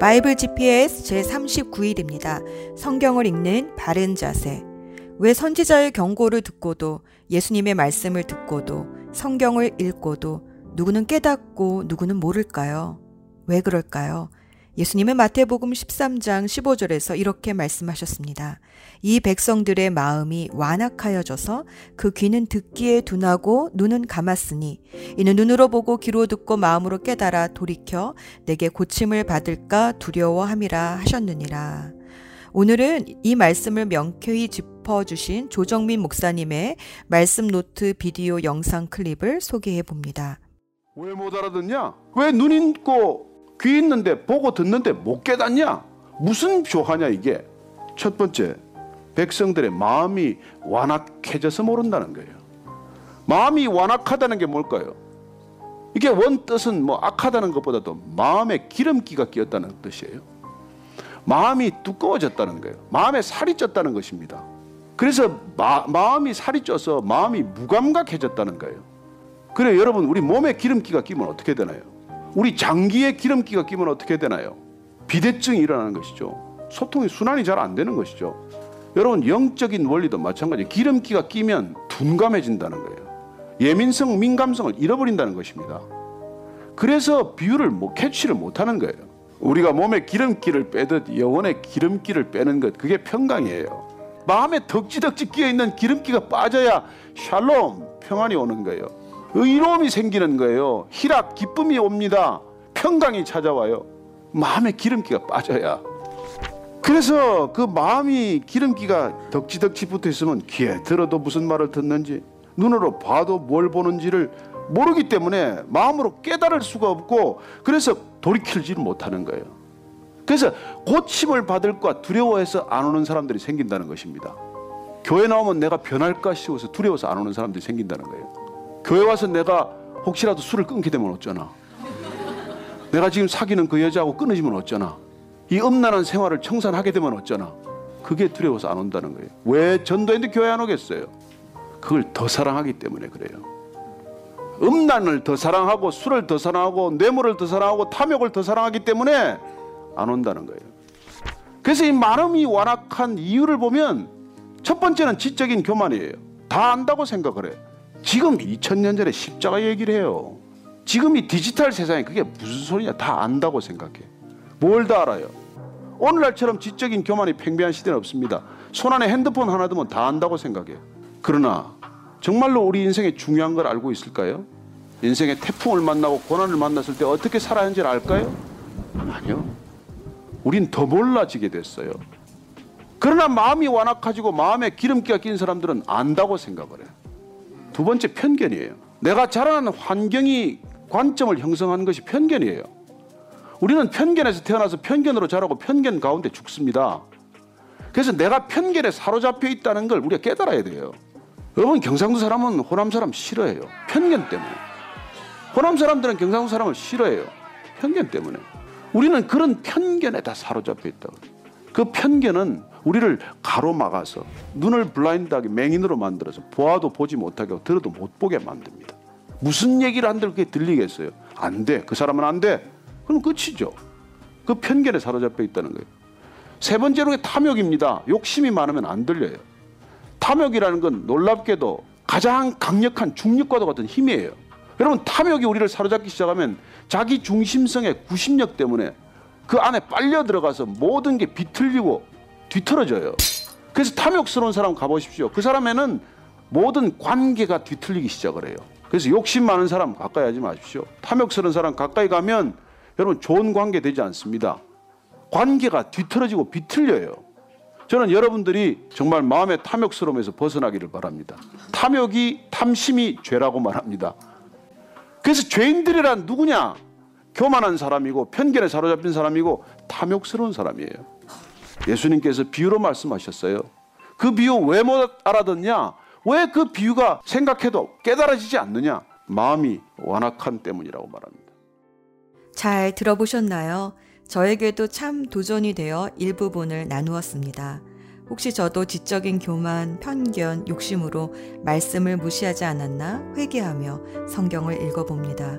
바이블 GPS 제39일입니다. 성경을 읽는 바른 자세. 왜 선지자의 경고를 듣고도 예수님의 말씀을 듣고도 성경을 읽고도 누구는 깨닫고 누구는 모를까요? 왜 그럴까요? 예수님은 마태복음 13장 15절에서 이렇게 말씀하셨습니다. 이 백성들의 마음이 완악하여져서 그 귀는 듣기에 둔하고 눈은 감았으니 이는 눈으로 보고 귀로 듣고 마음으로 깨달아 돌이켜 내게 고침을 받을까 두려워함이라 하셨느니라. 오늘은 이 말씀을 명쾌히 짚어주신 조정민 목사님의 말씀 노트 비디오 영상 클립을 소개해 봅니다. 왜 못 알아듣냐? 왜 눈 있고 귀 있는데 보고 듣는데 못 깨닫냐? 무슨 조화냐 이게? 첫 번째, 백성들의 마음이 완악해져서 모른다는 거예요. 마음이 완악하다는 게 뭘까요? 이게 원 뜻은 뭐 악하다는 것보다도 마음에 기름기가 끼었다는 뜻이에요. 마음이 두꺼워졌다는 거예요. 마음에 살이 쪘다는 것입니다. 그래서 마, 마음이 살이 쪄서 마음이 무감각해졌다는 거예요. 그래 여러분 우리 몸에 기름기가 끼면 어떻게 되나요? 우리 장기에 기름기가 끼면 어떻게 되나요? 비대증이 일어나는 것이죠. 소통이 순환이 잘 안 되는 것이죠. 여러분 영적인 원리도 마찬가지. 기름기가 끼면 둔감해진다는 거예요. 예민성, 민감성을 잃어버린다는 것입니다. 그래서 비유를 뭐 캐치를 못하는 거예요. 우리가 몸에 기름기를 빼듯 영혼의 기름기를 빼는 것 그게 평강이에요. 마음에 덕지덕지 끼어 있는 기름기가 빠져야 샬롬 평안이 오는 거예요. 의로움이 생기는 거예요. 희락, 기쁨이 옵니다. 평강이 찾아와요. 마음에 기름기가 빠져야. 그래서 그 마음이 기름기가 덕지덕지 붙어 있으면 귀에 들어도 무슨 말을 듣는지 눈으로 봐도 뭘 보는지를 모르기 때문에 마음으로 깨달을 수가 없고 그래서 돌이킬지를 못하는 거예요. 그래서 고침을 받을까 두려워해서 안 오는 사람들이 생긴다는 것입니다. 교회 나오면 내가 변할까 싶어서 두려워서 안 오는 사람들이 생긴다는 거예요. 교회 와서 내가 혹시라도 술을 끊게 되면 어쩌나. 내가 지금 사귀는 그 여자하고 끊어지면 어쩌나. 이 음란한 생활을 청산하게 되면 어쩌나. 그게 두려워서 안 온다는 거예요. 왜 전도했는데 교회 안 오겠어요? 그걸 더 사랑하기 때문에 그래요. 음란을 더 사랑하고 술을 더 사랑하고 뇌물을 더 사랑하고 탐욕을 더 사랑하기 때문에 안 온다는 거예요. 그래서 이 마음이 완악한 이유를 보면 첫 번째는 지적인 교만이에요. 다 안다고 생각을 해. 지금 2000년 전에 십자가 얘기를 해요. 지금 이 디지털 세상에 그게 무슨 소리냐 다 안다고 생각해. 뭘 다 알아요? 오늘날처럼 지적인 교만이 팽배한 시대는 없습니다. 손 안에 핸드폰 하나 두면 다 안다고 생각해요. 그러나 정말로 우리 인생에 중요한 걸 알고 있을까요? 인생의 태풍을 만나고 고난을 만났을 때 어떻게 살아야 하는지를 알까요? 아니요. 우린 더 몰라지게 됐어요. 그러나 마음이 완악해지고 마음에 기름기가 낀 사람들은 안다고 생각을 해요. 두 번째 편견이에요. 내가 자라는 환경이 관점을 형성하는 것이 편견이에요. 우리는 편견에서 태어나서 편견으로 자라고 편견 가운데 죽습니다. 그래서 내가 편견에 사로잡혀 있다는 걸 우리가 깨달아야 돼요. 여러분 경상도 사람은 호남 사람 싫어해요. 편견 때문에. 호남 사람들은 경상도 사람을 싫어해요. 편견 때문에. 우리는 그런 편견에 다 사로잡혀 있다고. 그 편견은 우리를 가로막아서 눈을 블라인드하게 맹인으로 만들어서 보아도 보지 못하게 하고 들어도 못 보게 만듭니다. 무슨 얘기를 한들 그게 들리겠어요? 안 돼. 그 사람은 안 돼. 그럼 끝이죠. 그 편견에 사로잡혀 있다는 거예요. 세 번째로 탐욕입니다. 욕심이 많으면 안 들려요. 탐욕이라는 건 놀랍게도 가장 강력한 중력과도 같은 힘이에요. 여러분 탐욕이 우리를 사로잡기 시작하면 자기 중심성의 구심력 때문에 그 안에 빨려 들어가서 모든 게 비틀리고 뒤틀어져요. 그래서 탐욕스러운 사람 가보십시오. 그 사람에는 모든 관계가 뒤틀리기 시작을 해요. 그래서 욕심 많은 사람 가까이 하지 마십시오. 탐욕스러운 사람 가까이 가면 여러분 좋은 관계 되지 않습니다. 관계가 뒤틀어지고 비틀려요. 저는 여러분들이 정말 마음의 탐욕스러움에서 벗어나기를 바랍니다. 탐욕이 탐심이 죄라고 말합니다. 그래서 죄인들이란 누구냐? 교만한 사람이고 편견에 사로잡힌 사람이고 탐욕스러운 사람이에요. 예수님께서 비유로 말씀하셨어요. 그 비유 왜 못 알아듣냐? 왜 그 비유가 생각해도 깨달아지지 않느냐? 마음이 완악한 때문이라고 말합니다. 잘 들어보셨나요? 저에게도 참 도전이 되어 일부분을 나누었습니다. 혹시 저도 지적인 교만, 편견, 욕심으로 말씀을 무시하지 않았나 회개하며 성경을 읽어봅니다.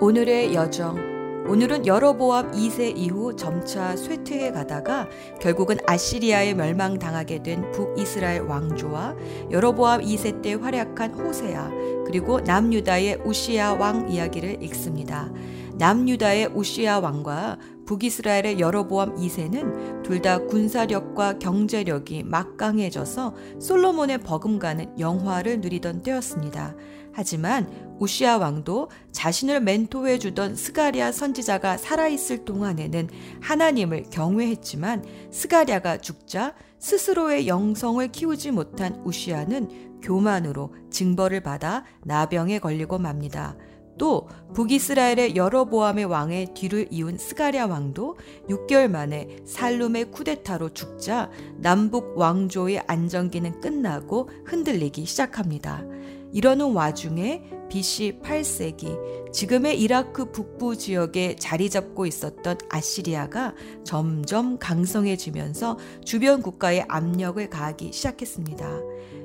오늘의 여정, 오늘은 여로보암 2세 이후 점차 쇠퇴해 가다가 결국은 아시리아에 멸망당하게 된 북이스라엘 왕조와 여로보암 2세 때 활약한 호세아 그리고 남유다의 우시아 왕 이야기를 읽습니다. 남유다의 우시아 왕과 북이스라엘의 여로보암 2세는 둘 다 군사력과 경제력이 막강해져서 솔로몬의 버금가는 영화를 누리던 때였습니다. 하지만 우시아 왕도 자신을 멘토해 주던 스가랴 선지자가 살아있을 동안에는 하나님을 경외했지만 스가랴가 죽자 스스로의 영성을 키우지 못한 우시아는 교만으로 징벌을 받아 나병에 걸리고 맙니다. 또 북이스라엘의 여러 보암의 왕의 뒤를 이은 스가랴 왕도 6개월 만에 살룸의 쿠데타로 죽자 남북 왕조의 안정기는 끝나고 흔들리기 시작합니다. 이러는 와중에 BC 8세기 지금의 이라크 북부 지역에 자리 잡고 있었던 아시리아가 점점 강성해지면서 주변 국가에 압력을 가하기 시작했습니다.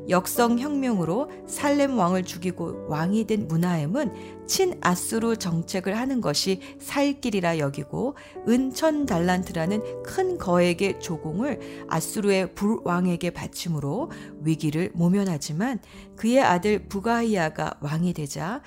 역성혁명으로 살렘 왕을 죽이고 왕이 된 문하엠은 친아수르 정책을 하는 것이 살 길이라 여기고 은천 달란트라는 큰 거액의 조공을 아수르의 불왕에게 바침으로 위기를 모면하지만 그의 아들 부가이아가 왕이 되자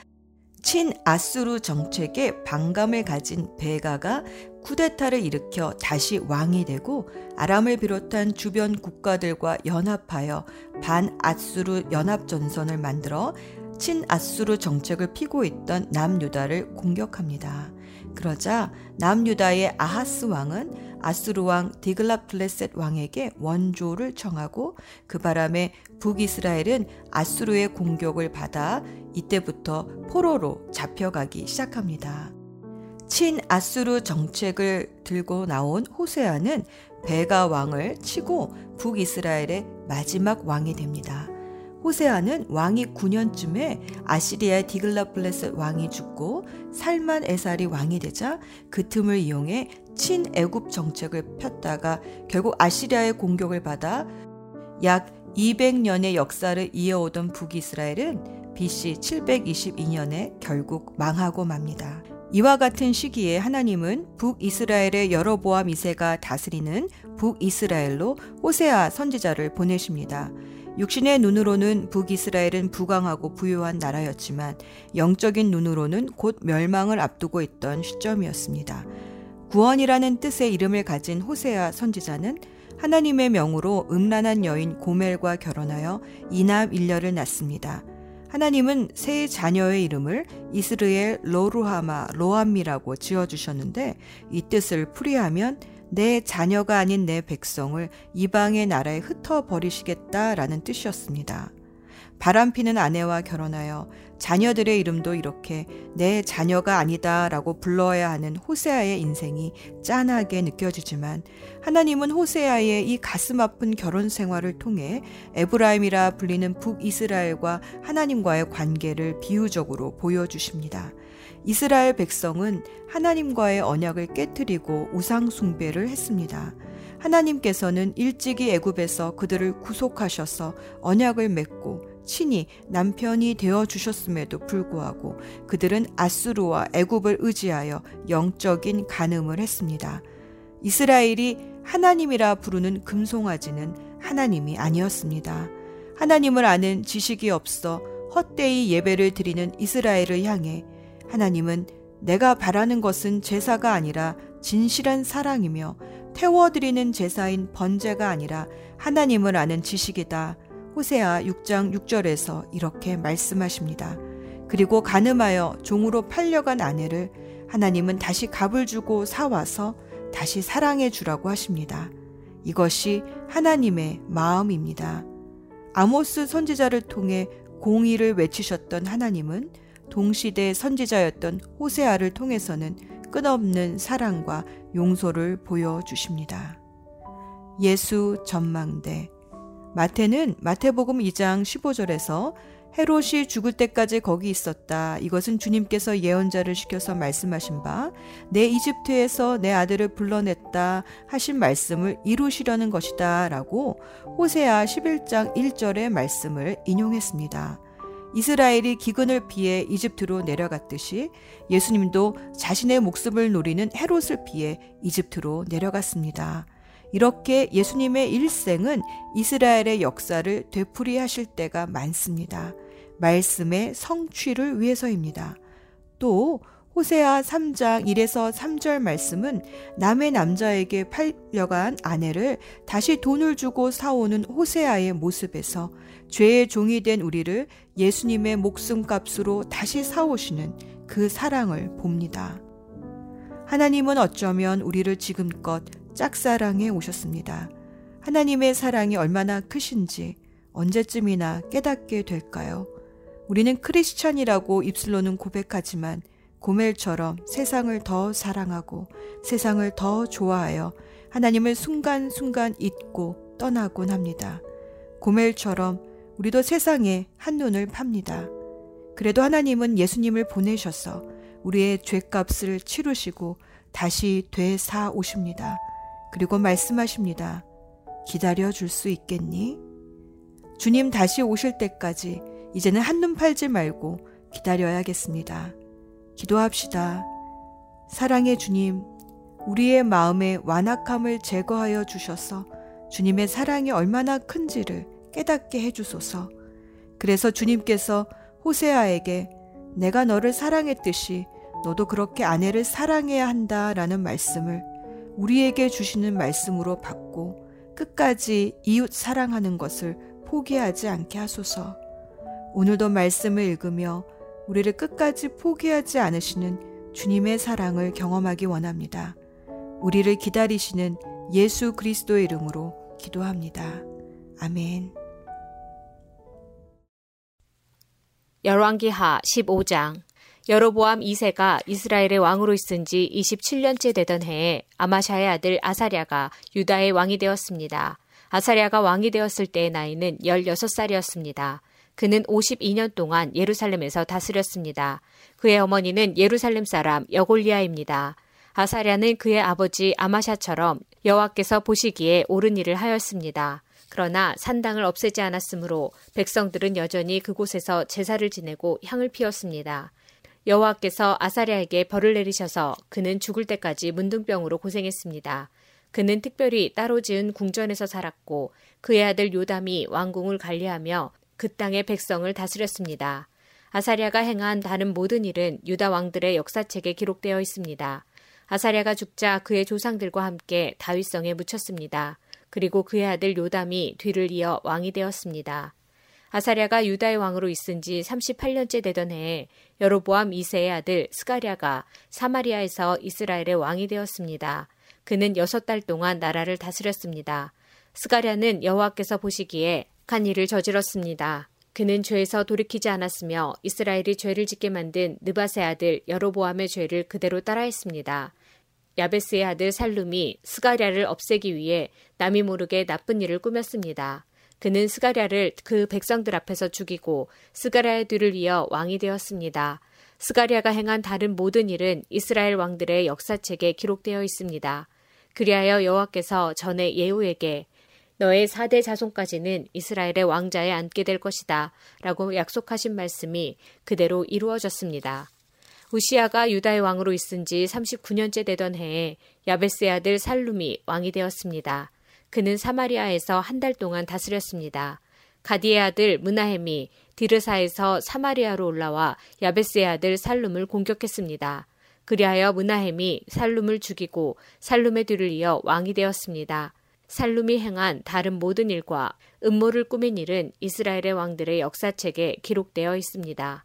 친아수르 정책에 반감을 가진 베가가 쿠데타를 일으켜 다시 왕이 되고 아람을 비롯한 주변 국가들과 연합하여 반아수르 연합전선을 만들어 친아수르 정책을 피고 있던 남유다를 공격합니다. 그러자 남유다의 아하스 왕은 아수르 왕 디글라플레셋 왕에게 원조를 청하고 그 바람에 북이스라엘은 아수르의 공격을 받아 이때부터 포로로 잡혀가기 시작합니다. 친아수르 정책을 들고 나온 호세아는 베가 왕을 치고 북이스라엘의 마지막 왕이 됩니다. 호세아는 왕이 9년쯤에 아시리아의 디글라플레스 왕이 죽고 살만 에살이 왕이 되자 그 틈을 이용해 친애굽 정책을 폈다가 결국 아시리아의 공격을 받아 약 200년의 역사를 이어오던 북이스라엘은 BC 722년에 결국 망하고 맙니다. 이와 같은 시기에 하나님은 북이스라엘의 여러보암 2세가 다스리는 북이스라엘로 호세아 선지자를 보내십니다. 육신의 눈으로는 북이스라엘은 부강하고 부유한 나라였지만 영적인 눈으로는 곧 멸망을 앞두고 있던 시점이었습니다. 구원이라는 뜻의 이름을 가진 호세아 선지자는 하나님의 명으로 음란한 여인 고멜과 결혼하여 이남 일녀를 낳습니다. 하나님은 세 자녀의 이름을 이스르엘 로루하마 로암미라고 지어주셨는데 이 뜻을 풀이하면 내 자녀가 아닌 내 백성을 이방의 나라에 흩어 버리시겠다라는 뜻이었습니다. 바람피는 아내와 결혼하여 자녀들의 이름도 이렇게 내 자녀가 아니다라고 불러야 하는 호세아의 인생이 짠하게 느껴지지만 하나님은 호세아의 이 가슴 아픈 결혼 생활을 통해 에브라임이라 불리는 북이스라엘과 하나님과의 관계를 비유적으로 보여주십니다. 이스라엘 백성은 하나님과의 언약을 깨뜨리고 우상 숭배를 했습니다. 하나님께서는 일찍이 애굽에서 그들을 구속하셔서 언약을 맺고 친히 남편이 되어 주셨음에도 불구하고 그들은 아수르와 애굽을 의지하여 영적인 간음을 했습니다. 이스라엘이 하나님이라 부르는 금송아지는 하나님이 아니었습니다. 하나님을 아는 지식이 없어 헛되이 예배를 드리는 이스라엘을 향해 하나님은 내가 바라는 것은 제사가 아니라 진실한 사랑이며 태워드리는 제사인 번제가 아니라 하나님을 아는 지식이다. 호세아 6장 6절에서 이렇게 말씀하십니다. 그리고 가늠하여 종으로 팔려간 아내를 하나님은 다시 값을 주고 사와서 다시 사랑해 주라고 하십니다. 이것이 하나님의 마음입니다. 아모스 선지자를 통해 공의를 외치셨던 하나님은 동시대 선지자였던 호세아를 통해서는 끝없는 사랑과 용서를 보여주십니다. 예수 전망대 마태는 마태복음 2장 15절에서 헤롯이 죽을 때까지 거기 있었다. 이것은 주님께서 예언자를 시켜서 말씀하신 바, 내 이집트에서 내 아들을 불러냈다 하신 말씀을 이루시려는 것이다. 라고 호세아 11장 1절의 말씀을 인용했습니다. 이스라엘이 기근을 피해 이집트로 내려갔듯이 예수님도 자신의 목숨을 노리는 헤롯을 피해 이집트로 내려갔습니다. 이렇게 예수님의 일생은 이스라엘의 역사를 되풀이하실 때가 많습니다. 말씀의 성취를 위해서입니다. 또 호세아 3장 1에서 3절 말씀은 남의 남자에게 팔려간 아내를 다시 돈을 주고 사오는 호세아의 모습에서 죄의 종이 된 우리를 예수님의 목숨값으로 다시 사오시는 그 사랑을 봅니다. 하나님은 어쩌면 우리를 지금껏 짝사랑해 오셨습니다. 하나님의 사랑이 얼마나 크신지 언제쯤이나 깨닫게 될까요? 우리는 크리스찬이라고 입술로는 고백하지만 고멜처럼 세상을 더 사랑하고 세상을 더 좋아하여 하나님을 순간순간 잊고 떠나곤 합니다. 고멜처럼 우리도 세상에 한눈을 팝니다. 그래도 하나님은 예수님을 보내셔서 우리의 죄값을 치르시고 다시 되사 오십니다. 그리고 말씀하십니다. 기다려 줄 수 있겠니? 주님 다시 오실 때까지 이제는 한눈 팔지 말고 기다려야겠습니다. 기도합시다. 사랑의 주님, 우리의 마음의 완악함을 제거하여 주셔서 주님의 사랑이 얼마나 큰지를 깨닫게 해주소서. 그래서 주님께서 호세아에게 내가 너를 사랑했듯이 너도 그렇게 아내를 사랑해야 한다 라는 말씀을 우리에게 주시는 말씀으로 받고 끝까지 이웃 사랑하는 것을 포기하지 않게 하소서. 오늘도 말씀을 읽으며 우리를 끝까지 포기하지 않으시는 주님의 사랑을 경험하기 원합니다. 우리를 기다리시는 예수 그리스도의 이름으로 기도합니다. 아멘. 열왕기하 15장 여로보암 2세가 이스라엘의 왕으로 있은 지 27년째 되던 해에 아마샤의 아들 아사랴가 유다의 왕이 되었습니다. 아사랴가 왕이 되었을 때의 나이는 16살이었습니다. 그는 52년 동안 예루살렘에서 다스렸습니다. 그의 어머니는 예루살렘 사람 여골리아입니다. 아사랴는 그의 아버지 아마샤처럼 여호와께서 보시기에 옳은 일을 하였습니다. 그러나 산당을 없애지 않았으므로 백성들은 여전히 그곳에서 제사를 지내고 향을 피웠습니다. 여호와께서 아사랴에게 벌을 내리셔서 그는 죽을 때까지 문둥병으로 고생했습니다. 그는 특별히 따로 지은 궁전에서 살았고 그의 아들 요담이 왕궁을 관리하며 그 땅의 백성을 다스렸습니다. 아사랴가 행한 다른 모든 일은 유다 왕들의 역사책에 기록되어 있습니다. 아사랴가 죽자 그의 조상들과 함께 다윗성에 묻혔습니다. 그리고 그의 아들 요담이 뒤를 이어 왕이 되었습니다. 아사랴가 유다의 왕으로 있은 지 38년째 되던 해에 여로보암 2세의 아들 스가랴가 사마리아에서 이스라엘의 왕이 되었습니다. 그는 여섯 달 동안 나라를 다스렸습니다. 스가랴는 여호와께서 보시기에 한 일을 저질렀습니다. 그는 죄에서 돌이키지 않았으며 이스라엘이 죄를 짓게 만든 느바세 아들 여로보암의 죄를 그대로 따라했습니다. 야베스의 아들 살룸이 스가랴를 없애기 위해 남이 모르게 나쁜 일을 꾸몄습니다. 그는 스가랴를 그 백성들 앞에서 죽이고 스가랴의 뒤를 이어 왕이 되었습니다. 스가랴가 행한 다른 모든 일은 이스라엘 왕들의 역사책에 기록되어 있습니다. 그리하여 여호와께서 전에 예후에게 너의 사대 자손까지는 이스라엘의 왕좌에 앉게 될 것이다. 라고 약속하신 말씀이 그대로 이루어졌습니다. 우시아가 유다의 왕으로 있은 지 39년째 되던 해에 야베스의 아들 살룸이 왕이 되었습니다. 그는 사마리아에서 한 달 동안 다스렸습니다. 가디의 아들 문하햄이 디르사에서 사마리아로 올라와 야베스의 아들 살룸을 공격했습니다. 그리하여 문하햄이 살룸을 죽이고 살룸의 뒤를 이어 왕이 되었습니다. 살룸이 행한 다른 모든 일과 음모를 꾸민 일은 이스라엘의 왕들의 역사책에 기록되어 있습니다.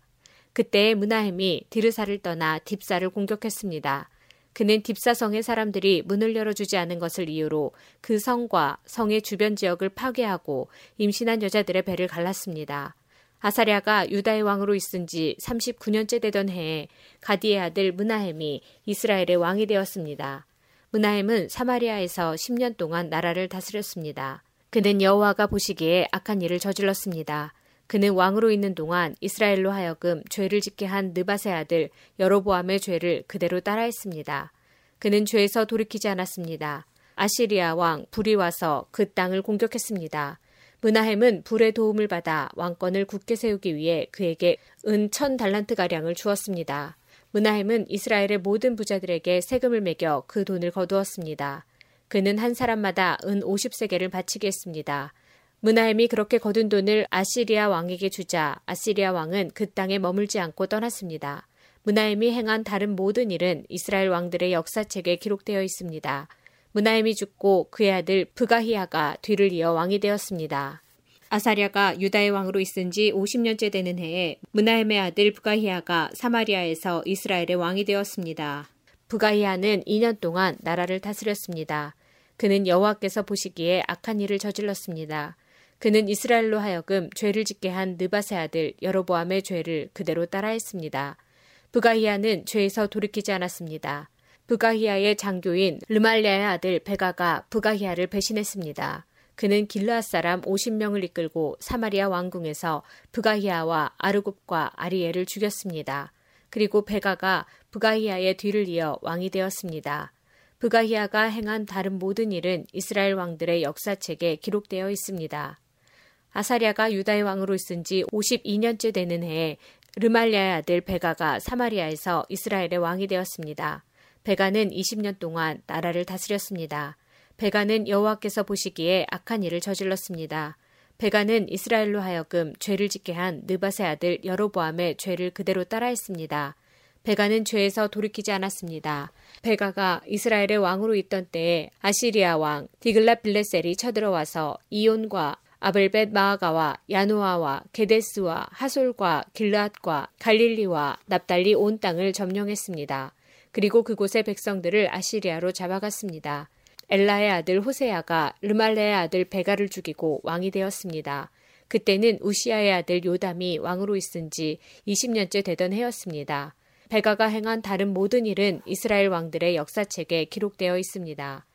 그때 문하햄이 디르사를 떠나 딥사를 공격했습니다. 그는 딥사성의 사람들이 문을 열어주지 않은 것을 이유로 그 성과 성의 주변 지역을 파괴하고 임신한 여자들의 배를 갈랐습니다. 아사랴가 유다의 왕으로 있은 지 39년째 되던 해에 가디의 아들 문하햄이 이스라엘의 왕이 되었습니다. 문하햄은 사마리아에서 10년 동안 나라를 다스렸습니다. 그는 여호와가 보시기에 악한 일을 저질렀습니다. 그는 왕으로 있는 동안 이스라엘로 하여금 죄를 짓게 한 느바세 아들 여로보암의 죄를 그대로 따라했습니다. 그는 죄에서 돌이키지 않았습니다. 아시리아 왕 불이 와서 그 땅을 공격했습니다. 문하햄은 불의 도움을 받아 왕권을 굳게 세우기 위해 그에게 은 천 달란트 가량을 주었습니다. 문하햄은 이스라엘의 모든 부자들에게 세금을 매겨 그 돈을 거두었습니다. 그는 한 사람마다 은 50세계를 바치게 했습니다. 문하햄이 그렇게 거둔 돈을 아시리아 왕에게 주자 아시리아 왕은 그 땅에 머물지 않고 떠났습니다. 문하햄이 행한 다른 모든 일은 이스라엘 왕들의 역사책에 기록되어 있습니다. 문하임이 죽고 그의 아들 브가히아가 뒤를 이어 왕이 되었습니다. 아사랴가 유다의 왕으로 있은 지 50년째 되는 해에 문하임의 아들 브가히아가 사마리아에서 이스라엘의 왕이 되었습니다. 브가히아는 2년 동안 나라를 다스렸습니다. 그는 여호와께서 보시기에 악한 일을 저질렀습니다. 그는 이스라엘로 하여금 죄를 짓게 한 느바세 아들 여로보암의 죄를 그대로 따라했습니다. 브가히아는 죄에서 돌이키지 않았습니다. 부가히아의 장교인 르말리아의 아들 베가가 부가히아를 배신했습니다. 그는 길르앗 사람 50명을 이끌고 사마리아 왕궁에서 부가히아와 아르굽과 아리엘을 죽였습니다. 그리고 베가가 부가히아의 뒤를 이어 왕이 되었습니다. 부가히아가 행한 다른 모든 일은 이스라엘 왕들의 역사책에 기록되어 있습니다. 아사랴가 유다의 왕으로 있은 지 52년째 되는 해에 르말리아의 아들 베가가 사마리아에서 이스라엘의 왕이 되었습니다. 베가는 20년 동안 나라를 다스렸습니다. 베가는 여호와께서 보시기에 악한 일을 저질렀습니다. 베가는 이스라엘로 하여금 죄를 짓게 한 느바세 아들 여로보암의 죄를 그대로 따라했습니다. 베가는 죄에서 돌이키지 않았습니다. 베가가 이스라엘의 왕으로 있던 때에 아시리아 왕 디글라 빌레셀이 쳐들어와서 이온과 아벨벳 마아가와 야노아와 게데스와 하솔과 길르앗과 갈릴리와 납달리 온 땅을 점령했습니다. 그리고 그곳의 백성들을 아시리아로 잡아갔습니다. 엘라의 아들 호세아가 르말레의 아들 베가를 죽이고 왕이 되었습니다. 그때는 우시아의 아들 요담이 왕으로 있은 지 20년째 되던 해였습니다. 베가가 행한 다른 모든 일은 이스라엘 왕들의 역사책에 기록되어 있습니다.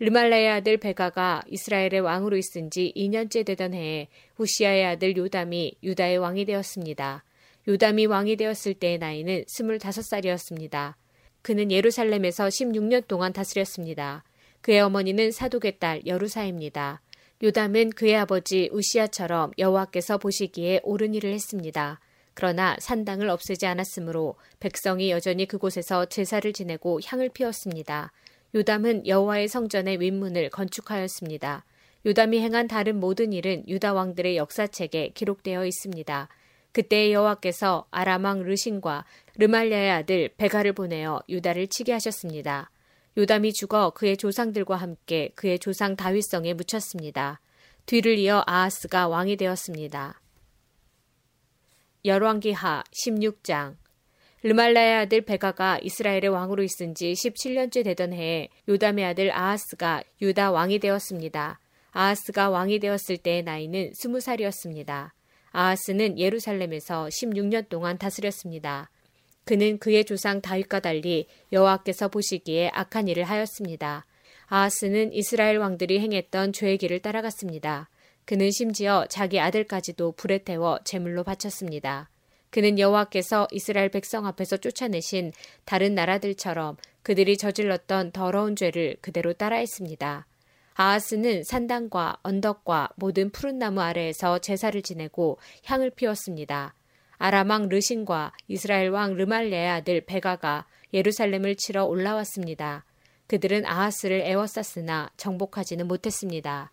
르말레의 아들 베가가 이스라엘의 왕으로 있은 지 2년째 되던 해에 우시아의 아들 요담이 유다의 왕이 되었습니다. 요담이 왕이 되었을 때의 나이는 25살이었습니다. 그는 예루살렘에서 16년 동안 다스렸습니다. 그의 어머니는 사독의 딸 여루사입니다. 요담은 그의 아버지 우시아처럼 여호와께서 보시기에 옳은 일을 했습니다. 그러나 산당을 없애지 않았으므로 백성이 여전히 그곳에서 제사를 지내고 향을 피웠습니다. 요담은 여호와의 성전의 윗문을 건축하였습니다. 요담이 행한 다른 모든 일은 유다 왕들의 역사책에 기록되어 있습니다. 그때 여호와께서 아람왕 르신과 르말리아의 아들 베가를 보내어 유다를 치게 하셨습니다. 요담이 죽어 그의 조상들과 함께 그의 조상 다윗성에 묻혔습니다. 뒤를 이어 아하스가 왕이 되었습니다. 열왕기하 16장 르말라의 아들 베가가 이스라엘의 왕으로 있은 지 17년째 되던 해에 요담의 아들 아하스가 유다 왕이 되었습니다. 아하스가 왕이 되었을 때의 나이는 20살이었습니다. 아하스는 예루살렘에서 16년 동안 다스렸습니다. 그는 그의 조상 다윗과 달리 여호와께서 보시기에 악한 일을 하였습니다. 아하스는 이스라엘 왕들이 행했던 죄의 길을 따라갔습니다. 그는 심지어 자기 아들까지도 불에 태워 제물로 바쳤습니다. 그는 여호와께서 이스라엘 백성 앞에서 쫓아내신 다른 나라들처럼 그들이 저질렀던 더러운 죄를 그대로 따라했습니다. 아하스는 산당과 언덕과 모든 푸른 나무 아래에서 제사를 지내고 향을 피웠습니다. 아람왕 르신과 이스라엘 왕 르말레의 아들 베가가 예루살렘을 치러 올라왔습니다. 그들은 아하스를 애워쌌으나 정복하지는 못했습니다.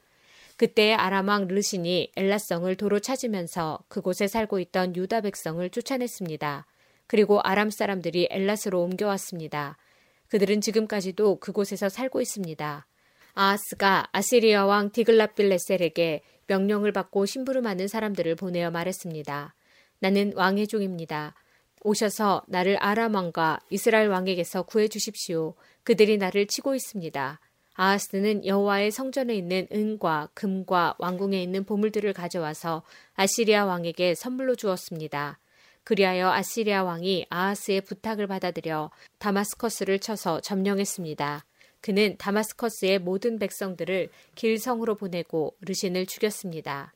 그때 아람왕 르신이 엘라성을 도로 찾으면서 그곳에 살고 있던 유다 백성을 쫓아냈습니다. 그리고 아람 사람들이 엘라스로 옮겨왔습니다. 그들은 지금까지도 그곳에서 살고 있습니다. 아하스가 아시리아 왕 디글라빌레셀에게 명령을 받고 심부름하는 사람들을 보내어 말했습니다. 나는 왕의 종입니다. 오셔서 나를 아람 왕과 이스라엘 왕에게서 구해 주십시오. 그들이 나를 치고 있습니다. 아하스는 여호와의 성전에 있는 은과 금과 왕궁에 있는 보물들을 가져와서 아시리아 왕에게 선물로 주었습니다. 그리하여 아시리아 왕이 아하스의 부탁을 받아들여 다마스커스를 쳐서 점령했습니다. 그는 다마스커스의 모든 백성들을 길성으로 보내고 르신을 죽였습니다.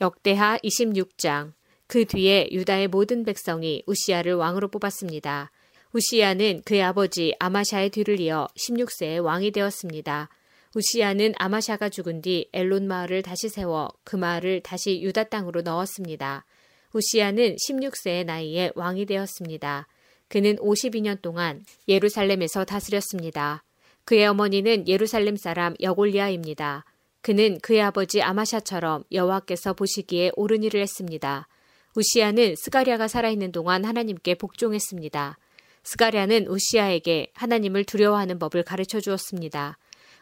역대하 26장 그 뒤에 유다의 모든 백성이 우시아를 왕으로 뽑았습니다. 우시아는 그의 아버지 아마샤의 뒤를 이어 16세에 왕이 되었습니다. 우시아는 아마샤가 죽은 뒤 엘론 마을을 다시 세워 그 마을을 다시 유다 땅으로 넣었습니다. 우시아는 16세의 나이에 왕이 되었습니다. 그는 52년 동안 예루살렘에서 다스렸습니다. 그의 어머니는 예루살렘 사람 여골리아입니다. 그는 그의 아버지 아마샤처럼 여호와께서 보시기에 옳은 일을 했습니다. 우시아는 스가랴가 살아있는 동안 하나님께 복종했습니다. 스가랴는 우시아에게 하나님을 두려워하는 법을 가르쳐 주었습니다.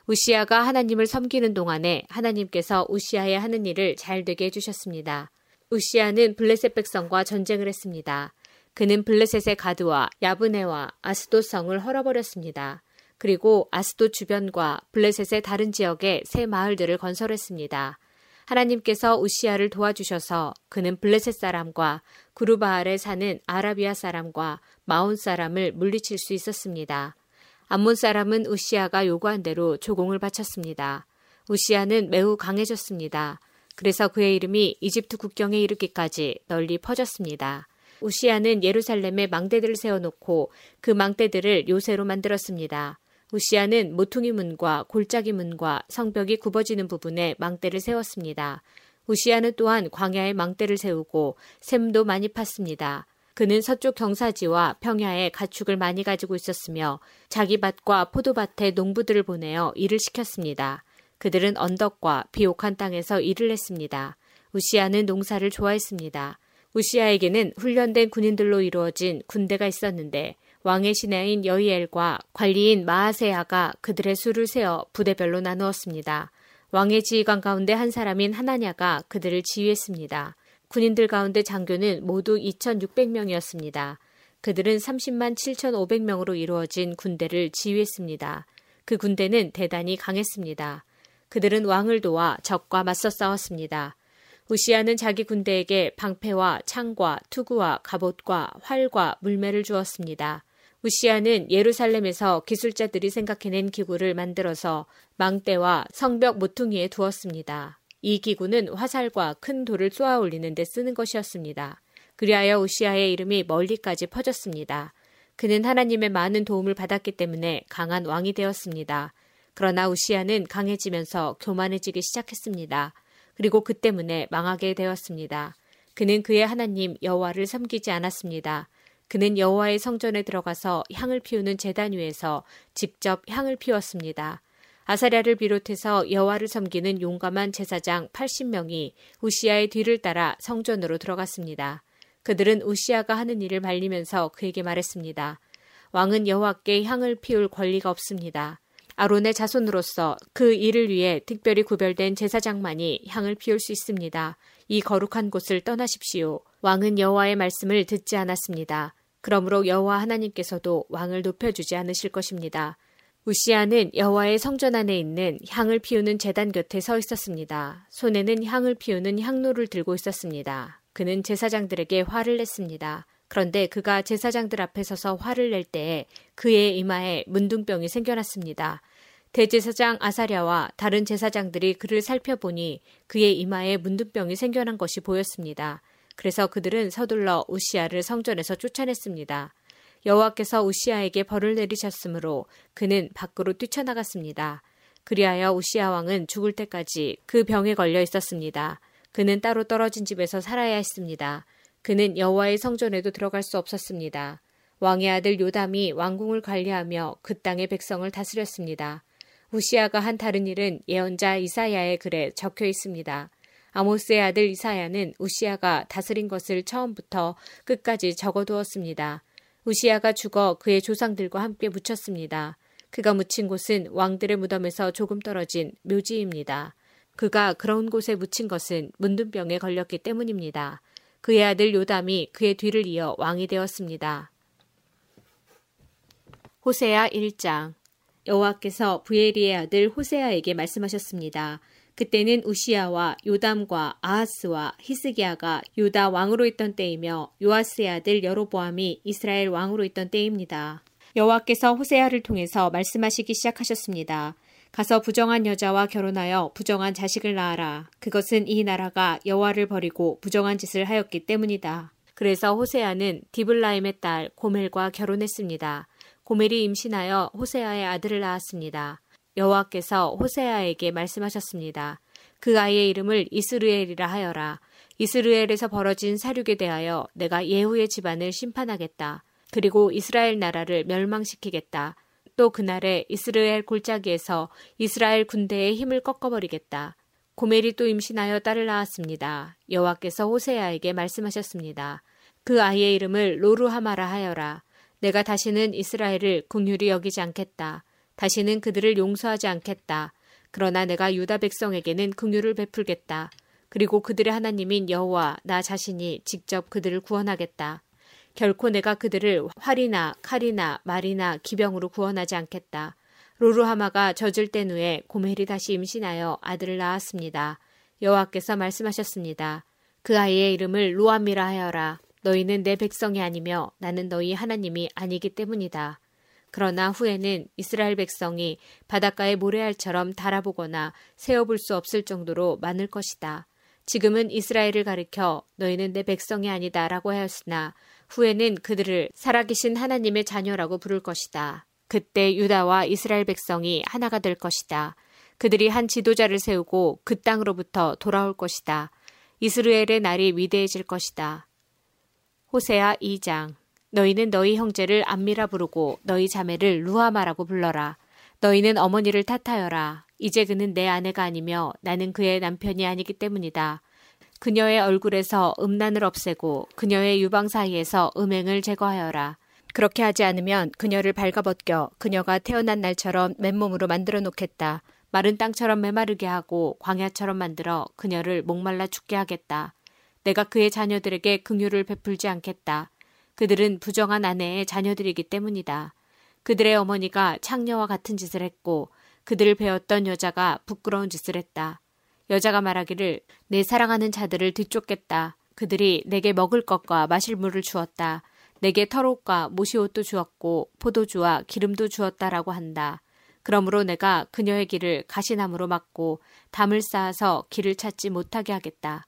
우시아가 하나님을 섬기는 동안에 하나님께서 우시아의 하는 일을 잘 되게 해주셨습니다. 우시아는 블레셋 백성과 전쟁을 했습니다. 그는 블레셋의 가드와 야브네와 아스도 성을 헐어버렸습니다. 그리고 아스도 주변과 블레셋의 다른 지역에 새 마을들을 건설했습니다. 하나님께서 우시아를 도와주셔서 그는 블레셋 사람과 구르바알에 사는 아라비아 사람과 마온 사람을 물리칠 수 있었습니다. 암몬 사람은 우시아가 요구한 대로 조공을 바쳤습니다. 우시아는 매우 강해졌습니다. 그래서 그의 이름이 이집트 국경에 이르기까지 널리 퍼졌습니다. 우시아는 예루살렘에 망대들을 세워놓고 그 망대들을 요새로 만들었습니다. 우시아는 모퉁이 문과 골짜기 문과 성벽이 굽어지는 부분에 망대를 세웠습니다. 우시아는 또한 광야에 망대를 세우고 샘도 많이 팠습니다. 그는 서쪽 경사지와 평야에 가축을 많이 가지고 있었으며 자기 밭과 포도밭에 농부들을 보내어 일을 시켰습니다. 그들은 언덕과 비옥한 땅에서 일을 했습니다. 우시아는 농사를 좋아했습니다. 우시아에게는 훈련된 군인들로 이루어진 군대가 있었는데 왕의 신하인 여이엘과 관리인 마하세아가 그들의 수를 세어 부대별로 나누었습니다. 왕의 지휘관 가운데 한 사람인 하나냐가 그들을 지휘했습니다. 군인들 가운데 장교는 모두 2,600명이었습니다. 그들은 30만 7,500명으로 이루어진 군대를 지휘했습니다. 그 군대는 대단히 강했습니다. 그들은 왕을 도와 적과 맞서 싸웠습니다. 우시아는 자기 군대에게 방패와 창과 투구와 갑옷과 활과 물매를 주었습니다. 우시아는 예루살렘에서 기술자들이 생각해낸 기구를 만들어서 망대와 성벽 모퉁이에 두었습니다. 이 기구는 화살과 큰 돌을 쏘아 올리는 데 쓰는 것이었습니다. 그리하여 우시아의 이름이 멀리까지 퍼졌습니다. 그는 하나님의 많은 도움을 받았기 때문에 강한 왕이 되었습니다. 그러나 우시아는 강해지면서 교만해지기 시작했습니다. 그리고 그 때문에 망하게 되었습니다. 그는 그의 하나님 여호와를 섬기지 않았습니다. 그는 여호와의 성전에 들어가서 향을 피우는 제단 위에서 직접 향을 피웠습니다. 아사랴를 비롯해서 여호와를 섬기는 용감한 제사장 80명이 우시아의 뒤를 따라 성전으로 들어갔습니다. 그들은 우시아가 하는 일을 말리면서 그에게 말했습니다. 왕은 여호와께 향을 피울 권리가 없습니다. 아론의 자손으로서 그 일을 위해 특별히 구별된 제사장만이 향을 피울 수 있습니다. 이 거룩한 곳을 떠나십시오. 왕은 여호와의 말씀을 듣지 않았습니다. 그러므로 여호와 하나님께서도 왕을 높여주지 않으실 것입니다. 우시아는 여호와의 성전 안에 있는 향을 피우는 재단 곁에 서 있었습니다. 손에는 향을 피우는 향로를 들고 있었습니다. 그는 제사장들에게 화를 냈습니다. 그런데 그가 제사장들 앞에 서서 화를 낼 때에 그의 이마에 문둥병이 생겨났습니다. 대제사장 아사랴와 다른 제사장들이 그를 살펴보니 그의 이마에 문둥병이 생겨난 것이 보였습니다. 그래서 그들은 서둘러 우시아를 성전에서 쫓아냈습니다. 여호와께서 우시아에게 벌을 내리셨으므로 그는 밖으로 뛰쳐나갔습니다. 그리하여 우시아 왕은 죽을 때까지 그 병에 걸려 있었습니다. 그는 따로 떨어진 집에서 살아야 했습니다. 그는 여호와의 성전에도 들어갈 수 없었습니다. 왕의 아들 요담이 왕궁을 관리하며 그 땅의 백성을 다스렸습니다. 우시아가 한 다른 일은 예언자 이사야의 글에 적혀 있습니다. 아모스의 아들 이사야는 우시아가 다스린 것을 처음부터 끝까지 적어두었습니다. 우시아가 죽어 그의 조상들과 함께 묻혔습니다. 그가 묻힌 곳은 왕들의 무덤에서 조금 떨어진 묘지입니다. 그가 그런 곳에 묻힌 것은 문둥병에 걸렸기 때문입니다. 그의 아들 요담이 그의 뒤를 이어 왕이 되었습니다. 호세아 1장 여호와께서 부에리의 아들 호세아에게 말씀하셨습니다. 그때는 우시아와 요담과 아하스와 히스기야가 유다 왕으로 있던 때이며 요아스의 아들 여로보암이 이스라엘 왕으로 있던 때입니다. 여호와께서 호세아를 통해서 말씀하시기 시작하셨습니다. 가서 부정한 여자와 결혼하여 부정한 자식을 낳아라. 그것은 이 나라가 여호와를 버리고 부정한 짓을 하였기 때문이다. 그래서 호세아는 디블라임의 딸 고멜과 결혼했습니다. 고멜이 임신하여 호세아의 아들을 낳았습니다. 여호와께서 호세아에게 말씀하셨습니다. 그 아이의 이름을 이스르엘이라 하여라. 이스르엘에서 벌어진 사륙에 대하여 내가 예후의 집안을 심판하겠다. 그리고 이스라엘 나라를 멸망시키겠다. 또 그날에 이스라엘 골짜기에서 이스라엘 군대의 힘을 꺾어버리겠다. 고멜이 또 임신하여 딸을 낳았습니다. 여호와께서 호세아에게 말씀하셨습니다. 그 아이의 이름을 로루하마라 하여라. 내가 다시는 이스라엘을 궁휼히 여기지 않겠다. 다시는 그들을 용서하지 않겠다. 그러나 내가 유다 백성에게는 긍휼을 베풀겠다. 그리고 그들의 하나님인 여호와 나 자신이 직접 그들을 구원하겠다. 결코 내가 그들을 활이나 칼이나 말이나 기병으로 구원하지 않겠다. 로루하마가 젖을 땐 후에 고멜이 다시 임신하여 아들을 낳았습니다. 여호와께서 말씀하셨습니다. 그 아이의 이름을 루암이라 하여라. 너희는 내 백성이 아니며 나는 너희 하나님이 아니기 때문이다. 그러나 후에는 이스라엘 백성이 바닷가의 모래알처럼 달아보거나 세어볼 수 없을 정도로 많을 것이다. 지금은 이스라엘을 가리켜 너희는 내 백성이 아니다 라고 하였으나 후에는 그들을 살아계신 하나님의 자녀라고 부를 것이다. 그때 유다와 이스라엘 백성이 하나가 될 것이다. 그들이 한 지도자를 세우고 그 땅으로부터 돌아올 것이다. 이스라엘의 날이 위대해질 것이다. 호세아 2장 너희는 너희 형제를 암미라 부르고 너희 자매를 루아마라고 불러라. 너희는 어머니를 탓하여라. 이제 그는 내 아내가 아니며 나는 그의 남편이 아니기 때문이다. 그녀의 얼굴에서 음란을 없애고 그녀의 유방 사이에서 음행을 제거하여라. 그렇게 하지 않으면 그녀를 발가벗겨 그녀가 태어난 날처럼 맨몸으로 만들어 놓겠다. 마른 땅처럼 메마르게 하고 광야처럼 만들어 그녀를 목말라 죽게 하겠다. 내가 그의 자녀들에게 긍휼을 베풀지 않겠다. 그들은 부정한 아내의 자녀들이기 때문이다. 그들의 어머니가 창녀와 같은 짓을 했고 그들을 배웠던 여자가 부끄러운 짓을 했다. 여자가 말하기를 내 사랑하는 자들을 뒤쫓겠다. 그들이 내게 먹을 것과 마실 물을 주었다. 내게 털옷과 모시옷도 주었고 포도주와 기름도 주었다라고 한다. 그러므로 내가 그녀의 길을 가시나무로 막고 담을 쌓아서 길을 찾지 못하게 하겠다.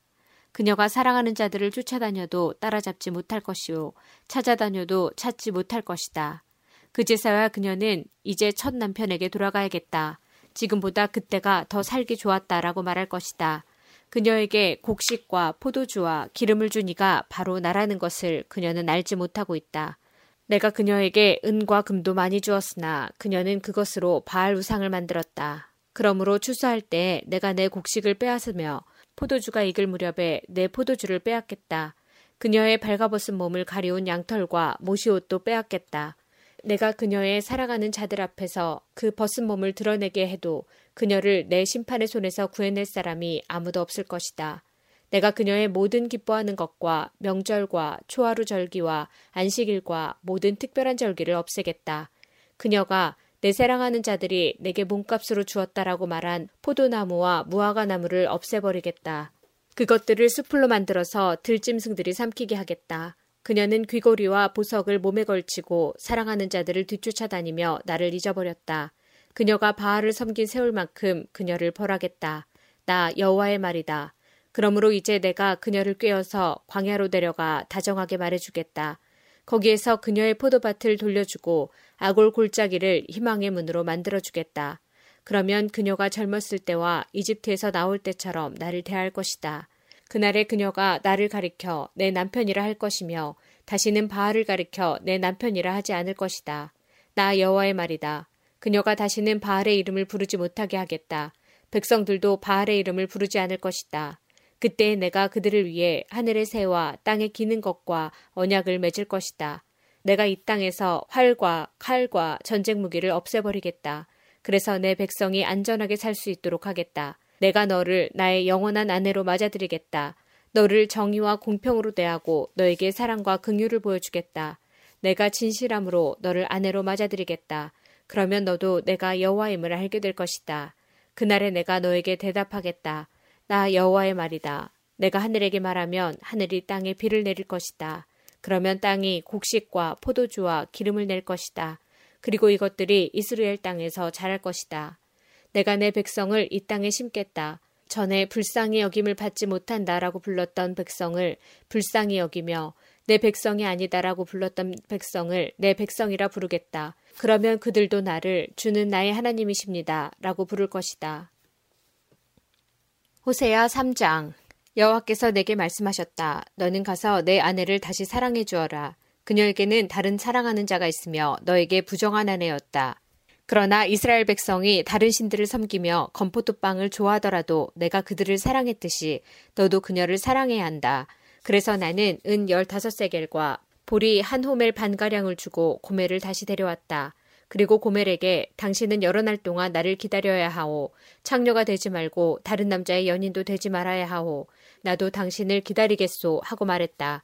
그녀가 사랑하는 자들을 쫓아다녀도 따라잡지 못할 것이요 찾아다녀도 찾지 못할 것이다. 그제서야 그녀는 이제 첫 남편에게 돌아가야겠다. 지금보다 그때가 더 살기 좋았다라고 말할 것이다. 그녀에게 곡식과 포도주와 기름을 주니가 바로 나라는 것을 그녀는 알지 못하고 있다. 내가 그녀에게 은과 금도 많이 주었으나 그녀는 그것으로 바알 우상을 만들었다. 그러므로 추수할 때 내가 내 곡식을 빼앗으며 포도주가 익을 무렵에 내 포도주를 빼앗겠다. 그녀의 발가벗은 몸을 가리운 양털과 모시옷도 빼앗겠다. 내가 그녀의 살아가는 자들 앞에서 그 벗은 몸을 드러내게 해도 그녀를 내 심판의 손에서 구해낼 사람이 아무도 없을 것이다. 내가 그녀의 모든 기뻐하는 것과 명절과 초하루 절기와 안식일과 모든 특별한 절기를 없애겠다. 그녀가 내 사랑하는 자들이 내게 몸값으로 주었다라고 말한 포도나무와 무화과 나무를 없애버리겠다. 그것들을 수풀로 만들어서 들짐승들이 삼키게 하겠다. 그녀는 귀고리와 보석을 몸에 걸치고 사랑하는 자들을 뒤쫓아다니며 나를 잊어버렸다. 그녀가 바알을 섬긴 세월만큼 그녀를 벌하겠다. 나 여호와의 말이다. 그러므로 이제 내가 그녀를 꿰어서 광야로 데려가 다정하게 말해주겠다. 거기에서 그녀의 포도밭을 돌려주고 아골 골짜기를 희망의 문으로 만들어주겠다. 그러면 그녀가 젊었을 때와 이집트에서 나올 때처럼 나를 대할 것이다. 그날에 그녀가 나를 가리켜 내 남편이라 할 것이며 다시는 바알을 가리켜 내 남편이라 하지 않을 것이다. 나 여호와의 말이다. 그녀가 다시는 바알의 이름을 부르지 못하게 하겠다. 백성들도 바알의 이름을 부르지 않을 것이다. 그때 내가 그들을 위해 하늘의 새와 땅에 기는 것과 언약을 맺을 것이다. 내가 이 땅에서 활과 칼과 전쟁 무기를 없애버리겠다. 그래서 내 백성이 안전하게 살 수 있도록 하겠다. 내가 너를 나의 영원한 아내로 맞아들이겠다. 너를 정의와 공평으로 대하고 너에게 사랑과 긍휼을 보여주겠다. 내가 진실함으로 너를 아내로 맞아들이겠다. 그러면 너도 내가 여호와임을 알게 될 것이다. 그날에 내가 너에게 대답하겠다. 나 여호와의 말이다. 내가 하늘에게 말하면 하늘이 땅에 비를 내릴 것이다. 그러면 땅이 곡식과 포도주와 기름을 낼 것이다. 그리고 이것들이 이스라엘 땅에서 자랄 것이다. 내가 내 백성을 이 땅에 심겠다. 전에 불쌍히 여김을 받지 못한다라고 불렀던 백성을 불쌍히 여기며 내 백성이 아니다라고 불렀던 백성을 내 백성이라 부르겠다. 그러면 그들도 나를 주는 나의 하나님이십니다. 라고 부를 것이다. 호세야 3장 여호와께서 내게 말씀하셨다. 너는 가서 내 아내를 다시 사랑해 주어라. 그녀에게는 다른 사랑하는 자가 있으며 너에게 부정한 아내였다. 그러나 이스라엘 백성이 다른 신들을 섬기며 건포도빵을 좋아하더라도 내가 그들을 사랑했듯이 너도 그녀를 사랑해야 한다. 그래서 나는 은 15세겔과 보리 한 호멜 반가량을 주고 고멜을 다시 데려왔다. 그리고 고멜에게 당신은 여러 날 동안 나를 기다려야 하오. 창녀가 되지 말고 다른 남자의 연인도 되지 말아야 하오. 나도 당신을 기다리겠소 하고 말했다.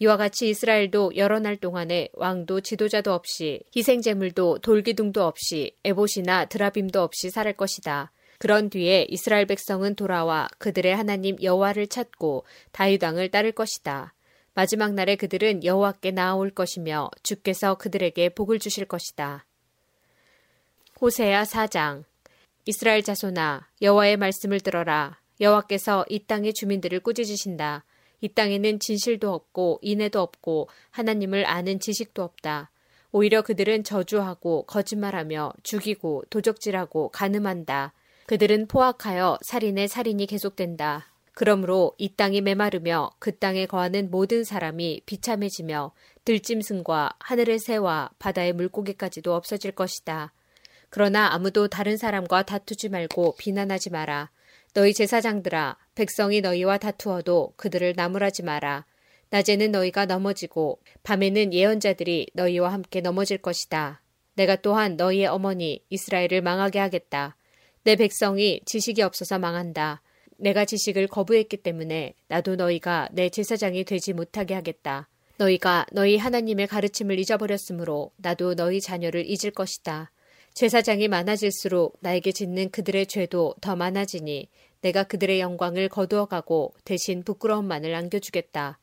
이와 같이 이스라엘도 여러 날 동안에 왕도 지도자도 없이 희생제물도 돌기둥도 없이 에봇이나 드라빔도 없이 살 것이다. 그런 뒤에 이스라엘 백성은 돌아와 그들의 하나님 여호와를 찾고 다윗 왕을 따를 것이다. 마지막 날에 그들은 여호와께 나아올 것이며 주께서 그들에게 복을 주실 것이다. 호세야 4장 이스라엘 자손아 여호와의 말씀을 들어라 여호와께서 이 땅의 주민들을 꾸짖으신다. 이 땅에는 진실도 없고 인애도 없고 하나님을 아는 지식도 없다. 오히려 그들은 저주하고 거짓말하며 죽이고 도적질하고 가늠한다. 그들은 포악하여 살인의 살인이 계속된다. 그러므로 이 땅이 메마르며 그 땅에 거하는 모든 사람이 비참해지며 들짐승과 하늘의 새와 바다의 물고기까지도 없어질 것이다. 그러나 아무도 다른 사람과 다투지 말고 비난하지 마라. 너희 제사장들아, 백성이 너희와 다투어도 그들을 나무라지 마라. 낮에는 너희가 넘어지고 밤에는 예언자들이 너희와 함께 넘어질 것이다. 내가 또한 너희의 어머니 이스라엘을 망하게 하겠다. 내 백성이 지식이 없어서 망한다. 내가 지식을 거부했기 때문에 나도 너희가 내 제사장이 되지 못하게 하겠다. 너희가 너희 하나님의 가르침을 잊어버렸으므로 나도 너희 자녀를 잊을 것이다. 제사장이 많아질수록 나에게 짓는 그들의 죄도 더 많아지니 내가 그들의 영광을 거두어가고 대신 부끄러움만을 안겨주겠다.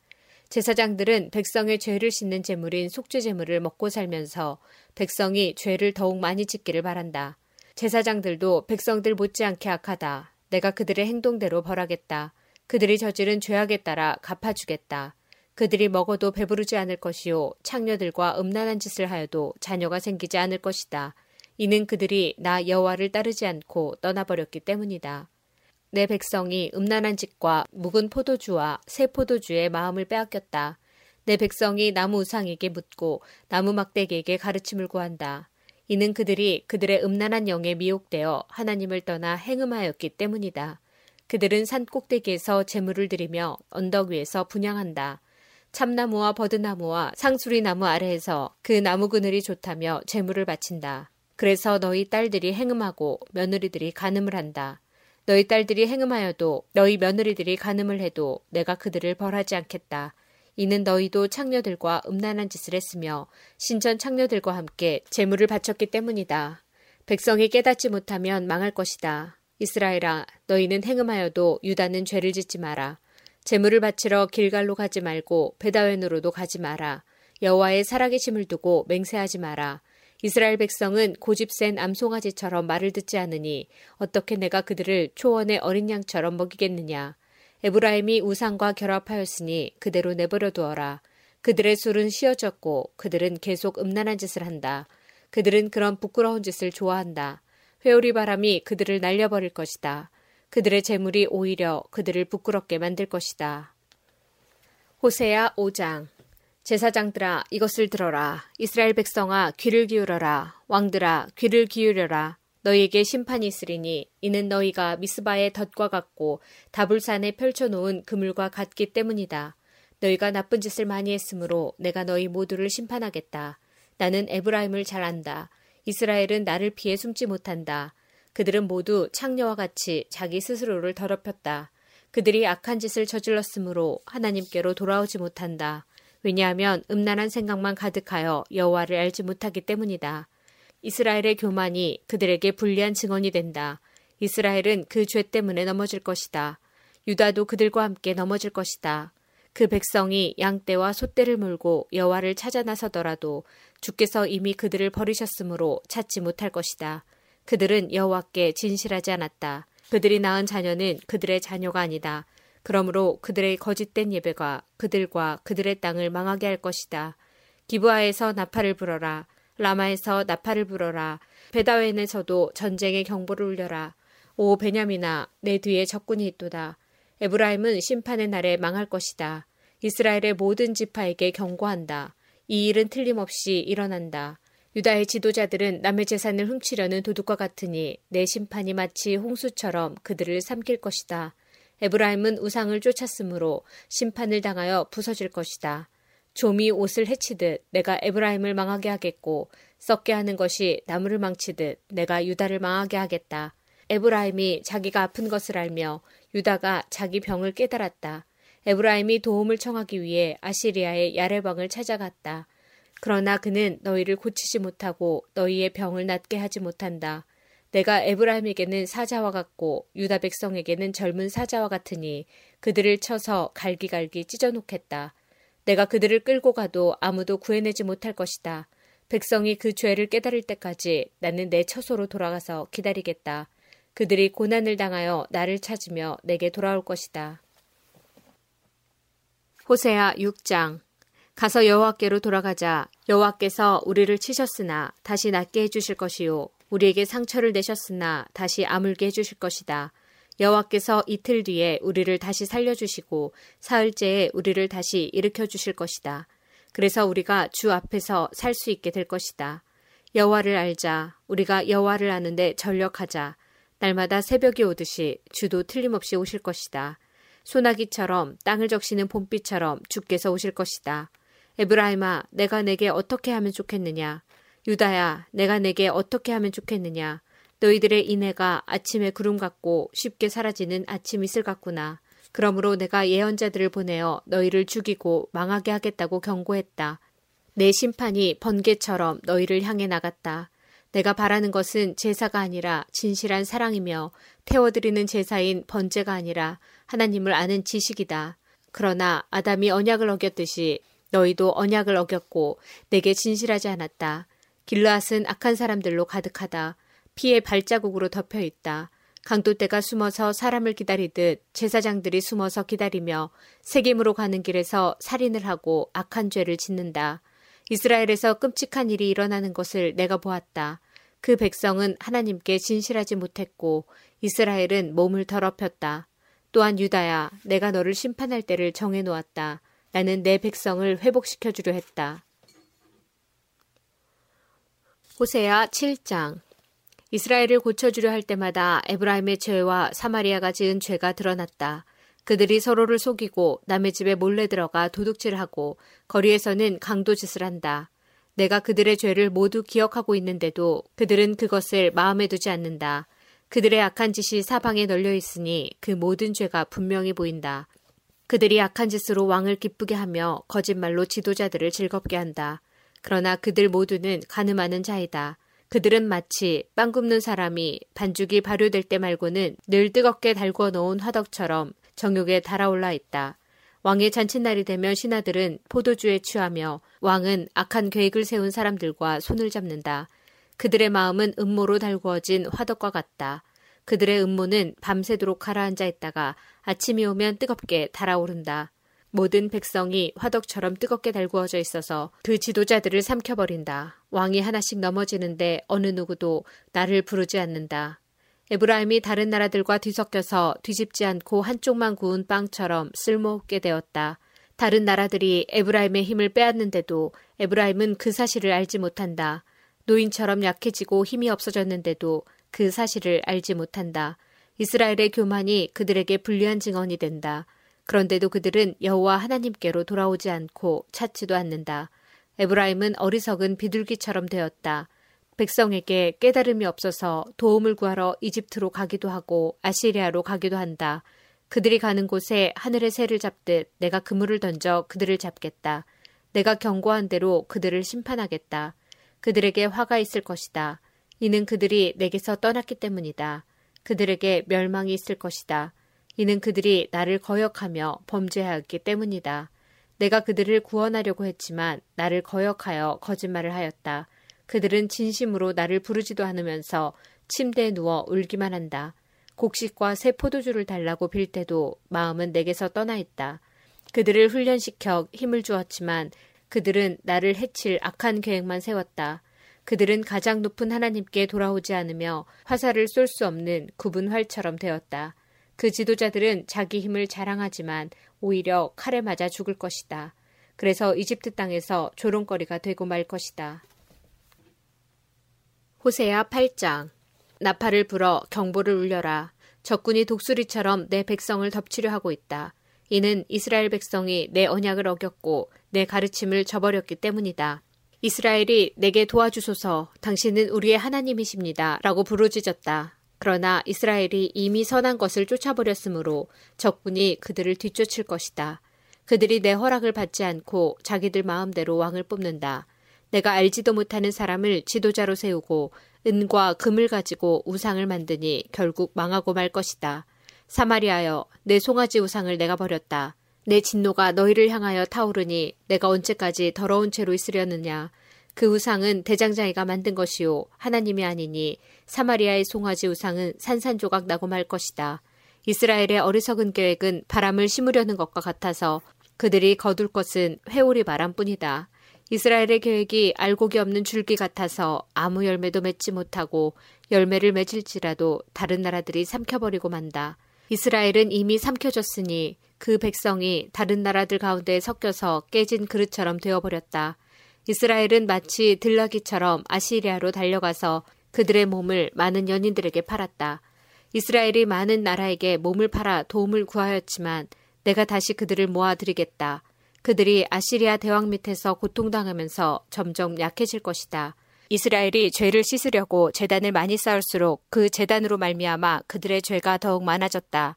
제사장들은 백성의 죄를 씻는 제물인 속죄 제물을 먹고 살면서 백성이 죄를 더욱 많이 짓기를 바란다. 제사장들도 백성들 못지않게 악하다. 내가 그들의 행동대로 벌하겠다. 그들이 저지른 죄악에 따라 갚아주겠다. 그들이 먹어도 배부르지 않을 것이요 창녀들과 음란한 짓을 하여도 자녀가 생기지 않을 것이다. 이는 그들이 나 여호와를 따르지 않고 떠나버렸기 때문이다. 내 백성이 음란한 짓과 묵은 포도주와 새 포도주의 마음을 빼앗겼다. 내 백성이 나무 우상에게 묻고 나무 막대기에게 가르침을 구한다. 이는 그들이 그들의 음란한 영에 미혹되어 하나님을 떠나 행음하였기 때문이다. 그들은 산 꼭대기에서 재물을 드리며 언덕 위에서 분양한다. 참나무와 버드나무와 상수리나무 아래에서 그 나무 그늘이 좋다며 재물을 바친다. 그래서 너희 딸들이 행음하고 며느리들이 간음을 한다. 너희 딸들이 행음하여도 너희 며느리들이 간음을 해도 내가 그들을 벌하지 않겠다. 이는 너희도 창녀들과 음란한 짓을 했으며 신전 창녀들과 함께 재물을 바쳤기 때문이다. 백성이 깨닫지 못하면 망할 것이다. 이스라엘아, 너희는 행음하여도 유다는 죄를 짓지 마라. 재물을 바치러 길갈로 가지 말고 베다웬으로도 가지 마라. 여호와의 살아계심을 두고 맹세하지 마라. 이스라엘 백성은 고집센 암송아지처럼 말을 듣지 않으니 어떻게 내가 그들을 초원의 어린 양처럼 먹이겠느냐. 에브라임이 우상과 결합하였으니 그대로 내버려 두어라. 그들의 술은 쉬어졌고 그들은 계속 음란한 짓을 한다. 그들은 그런 부끄러운 짓을 좋아한다. 회오리 바람이 그들을 날려버릴 것이다. 그들의 재물이 오히려 그들을 부끄럽게 만들 것이다. 호세야 5장 제사장들아 이것을 들어라. 이스라엘 백성아 귀를 기울여라. 왕들아 귀를 기울여라. 너희에게 심판이 있으리니 이는 너희가 미스바의 덫과 같고 다불산에 펼쳐 놓은 그물과 같기 때문이다. 너희가 나쁜 짓을 많이 했으므로 내가 너희 모두를 심판하겠다. 나는 에브라임을 잘 안다. 이스라엘은 나를 피해 숨지 못한다. 그들은 모두 창녀와 같이 자기 스스로를 더럽혔다. 그들이 악한 짓을 저질렀으므로 하나님께로 돌아오지 못한다. 왜냐하면 음란한 생각만 가득하여 여호와를 알지 못하기 때문이다. 이스라엘의 교만이 그들에게 불리한 증언이 된다. 이스라엘은 그 죄 때문에 넘어질 것이다. 유다도 그들과 함께 넘어질 것이다. 그 백성이 양떼와 소떼를 몰고 여호와를 찾아 나서더라도 주께서 이미 그들을 버리셨으므로 찾지 못할 것이다. 그들은 여호와께 진실하지 않았다. 그들이 낳은 자녀는 그들의 자녀가 아니다. 그러므로 그들의 거짓된 예배가 그들과 그들의 땅을 망하게 할 것이다. 기브아에서 나팔을 불어라. 라마에서 나팔을 불어라. 베다웬에서도 전쟁의 경보를 울려라. 오 베냐민아 내 뒤에 적군이 있도다. 에브라임은 심판의 날에 망할 것이다. 이스라엘의 모든 지파에게 경고한다. 이 일은 틀림없이 일어난다. 유다의 지도자들은 남의 재산을 훔치려는 도둑과 같으니 내 심판이 마치 홍수처럼 그들을 삼킬 것이다. 에브라임은 우상을 쫓았으므로 심판을 당하여 부서질 것이다. 좀이 옷을 해치듯 내가 에브라임을 망하게 하겠고 썩게 하는 것이 나무를 망치듯 내가 유다를 망하게 하겠다. 에브라임이 자기가 아픈 것을 알며 유다가 자기 병을 깨달았다. 에브라임이 도움을 청하기 위해 아시리아의 야레방을 찾아갔다. 그러나 그는 너희를 고치지 못하고 너희의 병을 낫게 하지 못한다. 내가 에브라임에게는 사자와 같고 유다 백성에게는 젊은 사자와 같으니 그들을 쳐서 갈기갈기 찢어놓겠다. 내가 그들을 끌고 가도 아무도 구해내지 못할 것이다. 백성이 그 죄를 깨달을 때까지 나는 내 처소로 돌아가서 기다리겠다. 그들이 고난을 당하여 나를 찾으며 내게 돌아올 것이다. 호세아 6장 가서 여호와께로 돌아가자 여호와께서 우리를 치셨으나 다시 낫게 해주실 것이요 우리에게 상처를 내셨으나 다시 아물게 해주실 것이다. 여호와께서 이틀 뒤에 우리를 다시 살려주시고 사흘째에 우리를 다시 일으켜 주실 것이다. 그래서 우리가 주 앞에서 살 수 있게 될 것이다. 여호와를 알자. 우리가 여호와를 아는데 전력하자. 날마다 새벽이 오듯이 주도 틀림없이 오실 것이다. 소나기처럼 땅을 적시는 봄비처럼 주께서 오실 것이다. 에브라임아, 내가 내게 어떻게 하면 좋겠느냐? 유다야, 내가 내게 어떻게 하면 좋겠느냐? 너희들의 인해가 아침에 구름 같고 쉽게 사라지는 아침 이슬 같구나. 그러므로 내가 예언자들을 보내어 너희를 죽이고 망하게 하겠다고 경고했다. 내 심판이 번개처럼 너희를 향해 나갔다. 내가 바라는 것은 제사가 아니라 진실한 사랑이며 태워드리는 제사인 번제가 아니라 하나님을 아는 지식이다. 그러나 아담이 언약을 어겼듯이 너희도 언약을 어겼고 내게 진실하지 않았다. 길라앗은 악한 사람들로 가득하다. 피의 발자국으로 덮여 있다. 강도떼가 숨어서 사람을 기다리듯 제사장들이 숨어서 기다리며 세겜으로 가는 길에서 살인을 하고 악한 죄를 짓는다. 이스라엘에서 끔찍한 일이 일어나는 것을 내가 보았다. 그 백성은 하나님께 진실하지 못했고 이스라엘은 몸을 더럽혔다. 또한 유다야, 내가 너를 심판할 때를 정해 놓았다. 나는 내 백성을 회복시켜 주려 했다. 호세아 7장 이스라엘을 고쳐주려 할 때마다 에브라임의 죄와 사마리아가 지은 죄가 드러났다. 그들이 서로를 속이고 남의 집에 몰래 들어가 도둑질하고 거리에서는 강도짓을 한다. 내가 그들의 죄를 모두 기억하고 있는데도 그들은 그것을 마음에 두지 않는다. 그들의 악한 짓이 사방에 널려 있으니 그 모든 죄가 분명히 보인다. 그들이 악한 짓으로 왕을 기쁘게 하며 거짓말로 지도자들을 즐겁게 한다. 그러나 그들 모두는 가늠하는 자이다. 그들은 마치 빵 굽는 사람이 반죽이 발효될 때 말고는 늘 뜨겁게 달궈 놓은 화덕처럼 정욕에 달아올라 있다. 왕의 잔칫날이 되면 신하들은 포도주에 취하며 왕은 악한 계획을 세운 사람들과 손을 잡는다. 그들의 마음은 음모로 달구어진 화덕과 같다. 그들의 음모는 밤새도록 가라앉아 있다가 아침이 오면 뜨겁게 달아오른다. 모든 백성이 화덕처럼 뜨겁게 달구어져 있어서 그 지도자들을 삼켜버린다. 왕이 하나씩 넘어지는데 어느 누구도 나를 부르지 않는다. 에브라임이 다른 나라들과 뒤섞여서 뒤집지 않고 한쪽만 구운 빵처럼 쓸모없게 되었다. 다른 나라들이 에브라임의 힘을 빼앗는데도 에브라임은 그 사실을 알지 못한다. 노인처럼 약해지고 힘이 없어졌는데도 그 사실을 알지 못한다. 이스라엘의 교만이 그들에게 불리한 증언이 된다. 그런데도 그들은 여호와 하나님께로 돌아오지 않고 찾지도 않는다. 에브라임은 어리석은 비둘기처럼 되었다. 백성에게 깨달음이 없어서 도움을 구하러 이집트로 가기도 하고 아시리아로 가기도 한다. 그들이 가는 곳에 하늘의 새를 잡듯 내가 그물을 던져 그들을 잡겠다. 내가 경고한 대로 그들을 심판하겠다. 그들에게 화가 있을 것이다. 이는 그들이 내게서 떠났기 때문이다. 그들에게 멸망이 있을 것이다. 이는 그들이 나를 거역하며 범죄하였기 때문이다. 내가 그들을 구원하려고 했지만 나를 거역하여 거짓말을 하였다. 그들은 진심으로 나를 부르지도 않으면서 침대에 누워 울기만 한다. 곡식과 새 포도주를 달라고 빌 때도 마음은 내게서 떠나 있다. 그들을 훈련시켜 힘을 주었지만 그들은 나를 해칠 악한 계획만 세웠다. 그들은 가장 높은 하나님께 돌아오지 않으며 화살을 쏠 수 없는 굽은 활처럼 되었다. 그 지도자들은 자기 힘을 자랑하지만 오히려 칼에 맞아 죽을 것이다. 그래서 이집트 땅에서 조롱거리가 되고 말 것이다. 호세야 8장 나팔을 불어 경보를 울려라. 적군이 독수리처럼 내 백성을 덮치려 하고 있다. 이는 이스라엘 백성이 내 언약을 어겼고 내 가르침을 저버렸기 때문이다. 이스라엘이 내게 도와주소서 당신은 우리의 하나님이십니다. 라고 부르짖었다. 그러나 이스라엘이 이미 선한 것을 쫓아버렸으므로 적군이 그들을 뒤쫓을 것이다. 그들이 내 허락을 받지 않고 자기들 마음대로 왕을 뽑는다. 내가 알지도 못하는 사람을 지도자로 세우고 은과 금을 가지고 우상을 만드니 결국 망하고 말 것이다. 사마리아여, 내 송아지 우상을 내가 버렸다. 내 진노가 너희를 향하여 타오르니 내가 언제까지 더러운 채로 있으려느냐. 그 우상은 대장장이가 만든 것이요 하나님이 아니니 사마리아의 송아지 우상은 산산조각 나고 말 것이다. 이스라엘의 어리석은 계획은 바람을 심으려는 것과 같아서 그들이 거둘 것은 회오리 바람뿐이다. 이스라엘의 계획이 알곡이 없는 줄기 같아서 아무 열매도 맺지 못하고 열매를 맺을지라도 다른 나라들이 삼켜버리고 만다. 이스라엘은 이미 삼켜졌으니 그 백성이 다른 나라들 가운데 섞여서 깨진 그릇처럼 되어버렸다. 이스라엘은 마치 들나귀처럼 아시리아로 달려가서 그들의 몸을 많은 연인들에게 팔았다. 이스라엘이 많은 나라에게 몸을 팔아 도움을 구하였지만 내가 다시 그들을 모아드리겠다. 그들이 아시리아 대왕 밑에서 고통당하면서 점점 약해질 것이다. 이스라엘이 죄를 씻으려고 재단을 많이 쌓을수록 그 재단으로 말미암아 그들의 죄가 더욱 많아졌다.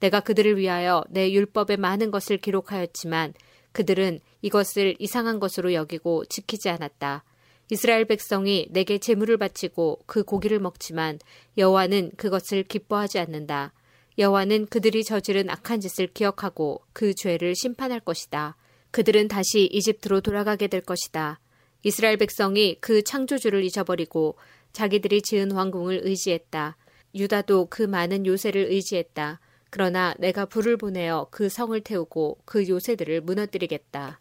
내가 그들을 위하여 내 율법에 많은 것을 기록하였지만 그들은 이것을 이상한 것으로 여기고 지키지 않았다. 이스라엘 백성이 내게 제물을 바치고 그 고기를 먹지만 여호와는 그것을 기뻐하지 않는다. 여호와는 그들이 저지른 악한 짓을 기억하고 그 죄를 심판할 것이다. 그들은 다시 이집트로 돌아가게 될 것이다. 이스라엘 백성이 그 창조주를 잊어버리고 자기들이 지은 왕궁을 의지했다. 유다도 그 많은 요새를 의지했다. 그러나 내가 불을 보내어 그 성을 태우고 그 요새들을 무너뜨리겠다.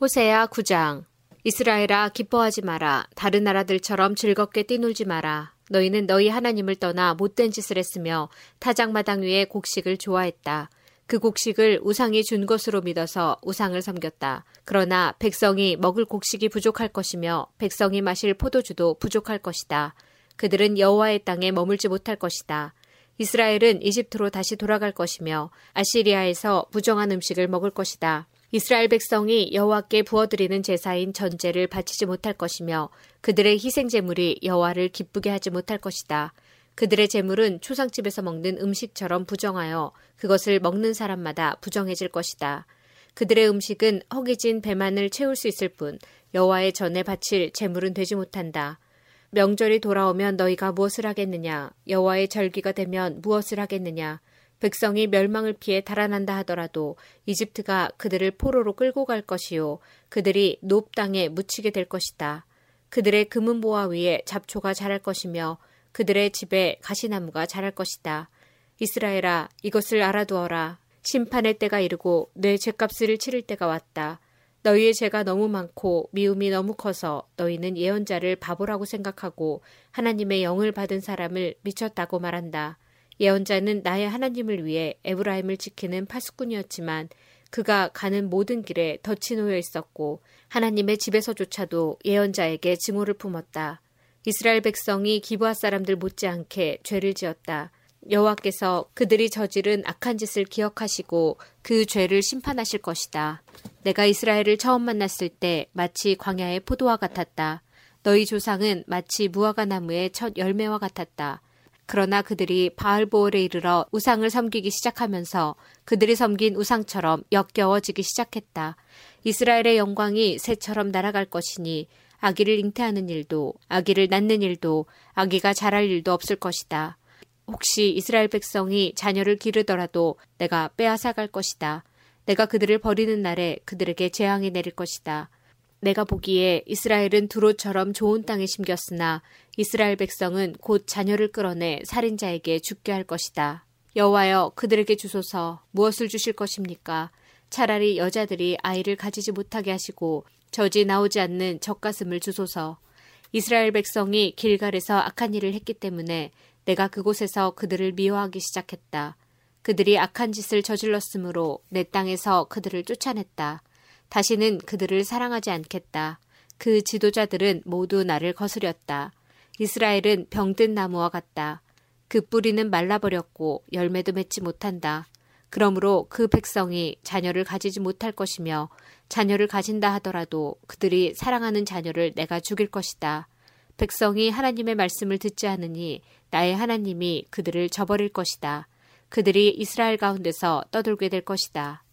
호세야 9장 이스라엘아 기뻐하지 마라. 다른 나라들처럼 즐겁게 뛰놀지 마라. 너희는 너희 하나님을 떠나 못된 짓을 했으며 타작마당 위에 곡식을 좋아했다. 그 곡식을 우상이 준 것으로 믿어서 우상을 섬겼다. 그러나 백성이 먹을 곡식이 부족할 것이며 백성이 마실 포도주도 부족할 것이다. 그들은 여호와의 땅에 머물지 못할 것이다. 이스라엘은 이집트로 다시 돌아갈 것이며 아시리아에서 부정한 음식을 먹을 것이다. 이스라엘 백성이 여호와께 부어드리는 제사인 전제를 바치지 못할 것이며 그들의 희생 제물이 여호와를 기쁘게 하지 못할 것이다. 그들의 제물은 초상집에서 먹는 음식처럼 부정하여 그것을 먹는 사람마다 부정해질 것이다. 그들의 음식은 허기진 배만을 채울 수 있을 뿐 여호와의 전에 바칠 제물은 되지 못한다. 명절이 돌아오면 너희가 무엇을 하겠느냐? 여호와의 절기가 되면 무엇을 하겠느냐? 백성이 멸망을 피해 달아난다 하더라도 이집트가 그들을 포로로 끌고 갈 것이요 그들이 높 땅에 묻히게 될 것이다. 그들의 금은 보화 위에 잡초가 자랄 것이며 그들의 집에 가시나무가 자랄 것이다. 이스라엘아, 이것을 알아두어라. 심판의 때가 이르고 내 죄값을 치를 때가 왔다. 너희의 죄가 너무 많고 미움이 너무 커서 너희는 예언자를 바보라고 생각하고 하나님의 영을 받은 사람을 미쳤다고 말한다. 예언자는 나의 하나님을 위해 에브라임을 지키는 파수꾼이었지만 그가 가는 모든 길에 덫이 놓여 있었고 하나님의 집에서조차도 예언자에게 증오를 품었다. 이스라엘 백성이 기부하 사람들 못지않게 죄를 지었다. 여호와께서 그들이 저지른 악한 짓을 기억하시고 그 죄를 심판하실 것이다. 내가 이스라엘을 처음 만났을 때 마치 광야의 포도와 같았다. 너희 조상은 마치 무화과 나무의 첫 열매와 같았다. 그러나 그들이 바알보올에 이르러 우상을 섬기기 시작하면서 그들이 섬긴 우상처럼 역겨워지기 시작했다. 이스라엘의 영광이 새처럼 날아갈 것이니 아기를 잉태하는 일도 아기를 낳는 일도 아기가 자랄 일도 없을 것이다. 혹시 이스라엘 백성이 자녀를 기르더라도 내가 빼앗아 갈 것이다. 내가 그들을 버리는 날에 그들에게 재앙이 내릴 것이다. 내가 보기에 이스라엘은 두로처럼 좋은 땅에 심겼으나 이스라엘 백성은 곧 자녀를 끌어내 살인자에게 죽게 할 것이다. 여호와여 그들에게 주소서 무엇을 주실 것입니까? 차라리 여자들이 아이를 가지지 못하게 하시고 저지 나오지 않는 젖가슴을 주소서. 이스라엘 백성이 길갈에서 악한 일을 했기 때문에 내가 그곳에서 그들을 미워하기 시작했다. 그들이 악한 짓을 저질렀으므로 내 땅에서 그들을 쫓아냈다. 다시는 그들을 사랑하지 않겠다. 그 지도자들은 모두 나를 거스렸다. 이스라엘은 병든 나무와 같다. 그 뿌리는 말라버렸고 열매도 맺지 못한다. 그러므로 그 백성이 자녀를 가지지 못할 것이며 자녀를 가진다 하더라도 그들이 사랑하는 자녀를 내가 죽일 것이다. 백성이 하나님의 말씀을 듣지 않으니 나의 하나님이 그들을 저버릴 것이다. 그들이 이스라엘 가운데서 떠돌게 될 것이다.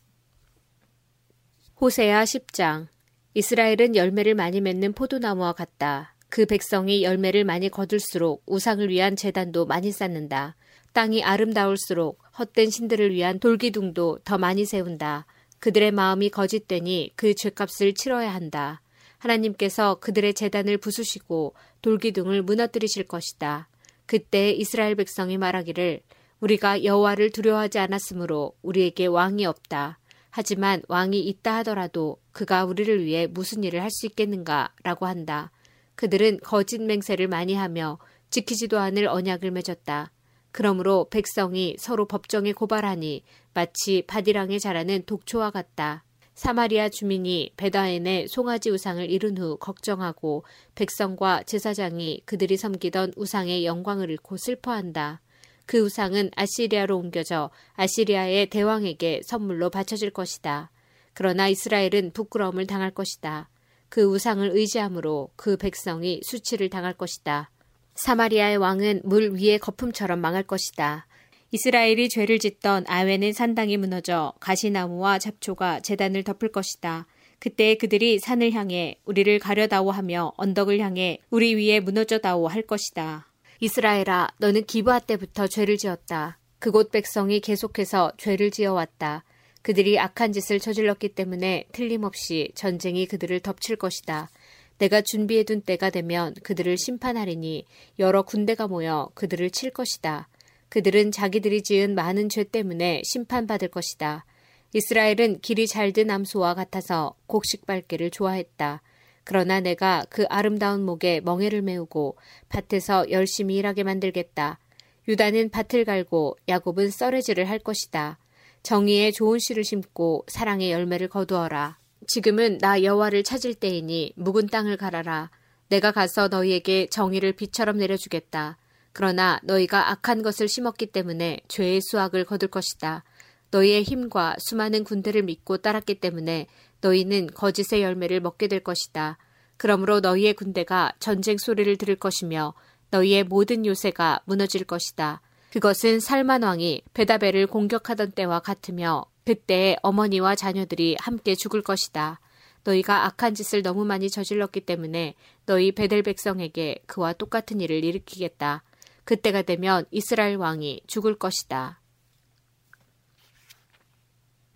호세아 10장 이스라엘은 열매를 많이 맺는 포도나무와 같다. 그 백성이 열매를 많이 거둘수록 우상을 위한 재단도 많이 쌓는다. 땅이 아름다울수록 헛된 신들을 위한 돌기둥도 더 많이 세운다. 그들의 마음이 거짓되니 그 죄값을 치러야 한다. 하나님께서 그들의 재단을 부수시고 돌기둥을 무너뜨리실 것이다. 그때 이스라엘 백성이 말하기를 우리가 여호와를 두려워하지 않았으므로 우리에게 왕이 없다. 하지만 왕이 있다 하더라도 그가 우리를 위해 무슨 일을 할 수 있겠는가라고 한다. 그들은 거짓 맹세를 많이 하며 지키지도 않을 언약을 맺었다. 그러므로 백성이 서로 법정에 고발하니 마치 바디랑에 자라는 독초와 같다. 사마리아 주민이 베다엔의 송아지 우상을 이룬 후 걱정하고 백성과 제사장이 그들이 섬기던 우상의 영광을 잃고 슬퍼한다. 그 우상은 아시리아로 옮겨져 아시리아의 대왕에게 선물로 바쳐질 것이다. 그러나 이스라엘은 부끄러움을 당할 것이다. 그 우상을 의지함으로 그 백성이 수치를 당할 것이다. 사마리아의 왕은 물 위에 거품처럼 망할 것이다. 이스라엘이 죄를 짓던 아웨는 산당이 무너져 가시나무와 잡초가 재단을 덮을 것이다. 그때 그들이 산을 향해 우리를 가려다오 하며 언덕을 향해 우리 위에 무너져다오 할 것이다. 이스라엘아, 너는 기브아 때부터 죄를 지었다. 그곳 백성이 계속해서 죄를 지어왔다. 그들이 악한 짓을 저질렀기 때문에 틀림없이 전쟁이 그들을 덮칠 것이다. 내가 준비해둔 때가 되면 그들을 심판하리니 여러 군대가 모여 그들을 칠 것이다. 그들은 자기들이 지은 많은 죄 때문에 심판받을 것이다. 이스라엘은 길이 잘든 암소와 같아서 곡식 밟기를 좋아했다. 그러나 내가 그 아름다운 목에 멍에를 메우고 밭에서 열심히 일하게 만들겠다. 유다는 밭을 갈고 야곱은 썰매질을 할 것이다. 정의의 좋은 씨를 심고 사랑의 열매를 거두어라. 지금은 나 여호와를 찾을 때이니 묵은 땅을 갈아라. 내가 가서 너희에게 정의를 비처럼 내려주겠다. 그러나 너희가 악한 것을 심었기 때문에 죄의 수확을 거둘 것이다. 너희의 힘과 수많은 군대를 믿고 따랐기 때문에 너희는 거짓의 열매를 먹게 될 것이다. 그러므로 너희의 군대가 전쟁 소리를 들을 것이며 너희의 모든 요새가 무너질 것이다. 그것은 살만 왕이 베다벨을 공격하던 때와 같으며 그때 어머니와 자녀들이 함께 죽을 것이다. 너희가 악한 짓을 너무 많이 저질렀기 때문에 너희 베델 백성에게 그와 똑같은 일을 일으키겠다. 그때가 되면 이스라엘 왕이 죽을 것이다.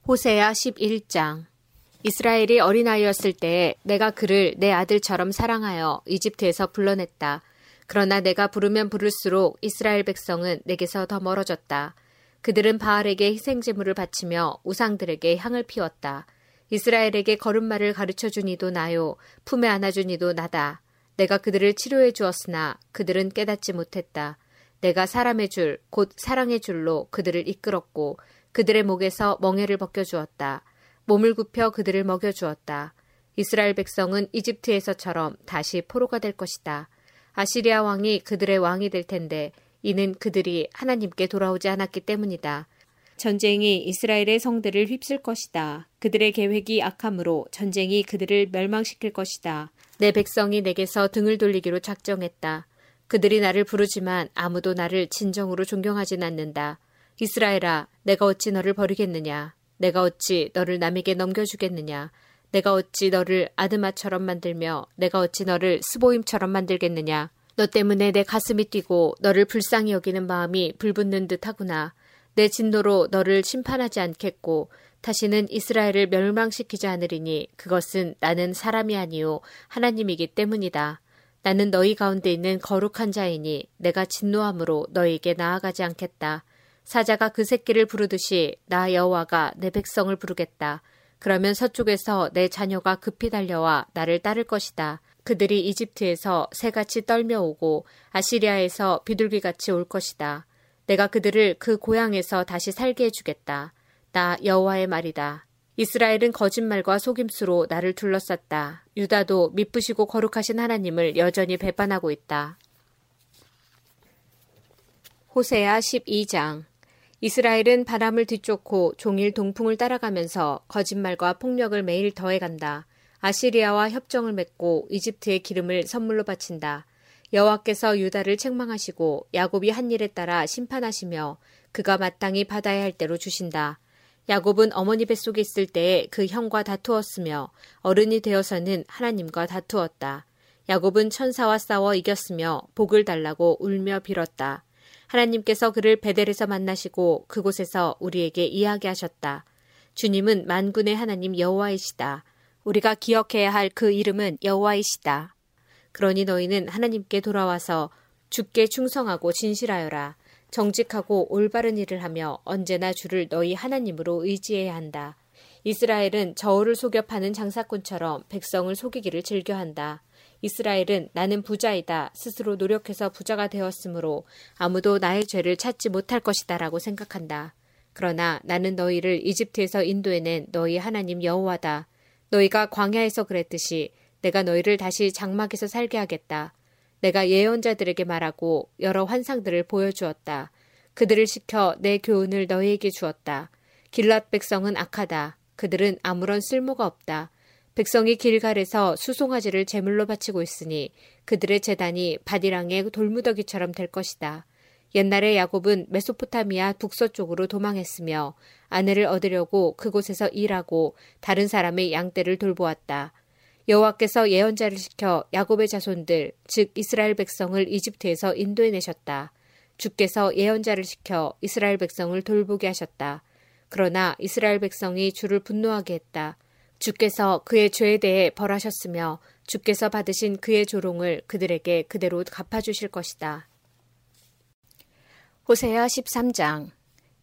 호세야 11장 이스라엘이 어린아이였을 때에 내가 그를 내 아들처럼 사랑하여 이집트에서 불러냈다. 그러나 내가 부르면 부를수록 이스라엘 백성은 내게서 더 멀어졌다. 그들은 바알에게 희생제물을 바치며 우상들에게 향을 피웠다. 이스라엘에게 걸음마를 가르쳐 주니도 나요. 품에 안아주니도 나다. 내가 그들을 치료해 주었으나 그들은 깨닫지 못했다. 내가 사람의 줄, 곧 사랑의 줄로 그들을 이끌었고 그들의 목에서 멍에를 벗겨주었다. 몸을 굽혀 그들을 먹여주었다. 이스라엘 백성은 이집트에서처럼 다시 포로가 될 것이다. 아시리아 왕이 그들의 왕이 될 텐데 이는 그들이 하나님께 돌아오지 않았기 때문이다. 전쟁이 이스라엘의 성들을 휩쓸 것이다. 그들의 계획이 악함으로 전쟁이 그들을 멸망시킬 것이다. 내 백성이 내게서 등을 돌리기로 작정했다. 그들이 나를 부르지만 아무도 나를 진정으로 존경하진 않는다. 이스라엘아, 내가 어찌 너를 버리겠느냐? 내가 어찌 너를 남에게 넘겨주겠느냐? 내가 어찌 너를 아드마처럼 만들며 내가 어찌 너를 스보임처럼 만들겠느냐? 너 때문에 내 가슴이 뛰고 너를 불쌍히 여기는 마음이 불붙는 듯 하구나. 내 진노로 너를 심판하지 않겠고 다시는 이스라엘을 멸망시키지 않으리니 그것은 나는 사람이 아니요 하나님이기 때문이다. 나는 너희 가운데 있는 거룩한 자이니 내가 진노함으로 너희에게 나아가지 않겠다. 사자가 그 새끼를 부르듯이 나 여호와가 내 백성을 부르겠다. 그러면 서쪽에서 내 자녀가 급히 달려와 나를 따를 것이다. 그들이 이집트에서 새같이 떨며 오고 아시리아에서 비둘기같이 올 것이다. 내가 그들을 그 고향에서 다시 살게 해주겠다. 나 여호와의 말이다. 이스라엘은 거짓말과 속임수로 나를 둘러쌌다. 유다도 미쁘시고 거룩하신 하나님을 여전히 배반하고 있다. 호세아 12장 이스라엘은 바람을 뒤쫓고 종일 동풍을 따라가면서 거짓말과 폭력을 매일 더해간다. 아시리아와 협정을 맺고 이집트의 기름을 선물로 바친다. 여호와께서 유다를 책망하시고 야곱이 한 일에 따라 심판하시며 그가 마땅히 받아야 할 대로 주신다. 야곱은 어머니 뱃속에 있을 때에 그 형과 다투었으며 어른이 되어서는 하나님과 다투었다. 야곱은 천사와 싸워 이겼으며 복을 달라고 울며 빌었다. 하나님께서 그를 베델에서 만나시고 그곳에서 우리에게 이야기하셨다. 주님은 만군의 하나님 여호와이시다. 우리가 기억해야 할 그 이름은 여호와이시다. 그러니 너희는 하나님께 돌아와서 주께 충성하고 진실하여라. 정직하고 올바른 일을 하며 언제나 주를 너희 하나님으로 의지해야 한다. 이스라엘은 저울을 속여 파는 장사꾼처럼 백성을 속이기를 즐겨한다. 이스라엘은 나는 부자이다. 스스로 노력해서 부자가 되었으므로 아무도 나의 죄를 찾지 못할 것이다 라고 생각한다. 그러나 나는 너희를 이집트에서 인도해낸 너희 하나님 여호와다. 너희가 광야에서 그랬듯이 내가 너희를 다시 장막에서 살게 하겠다. 내가 예언자들에게 말하고 여러 환상들을 보여주었다. 그들을 시켜 내 교훈을 너희에게 주었다. 길랏 백성은 악하다. 그들은 아무런 쓸모가 없다. 백성이 길갈에서 수송아지를 제물로 바치고 있으니 그들의 재단이 바디랑의 돌무더기처럼 될 것이다. 옛날에 야곱은 메소포타미아 북서쪽으로 도망했으며 아내를 얻으려고 그곳에서 일하고 다른 사람의 양떼를 돌보았다. 여호와께서 예언자를 시켜 야곱의 자손들 즉 이스라엘 백성을 이집트에서 인도해 내셨다. 주께서 예언자를 시켜 이스라엘 백성을 돌보게 하셨다. 그러나 이스라엘 백성이 주를 분노하게 했다. 주께서 그의 죄에 대해 벌하셨으며 주께서 받으신 그의 조롱을 그들에게 그대로 갚아주실 것이다. 호세아 13장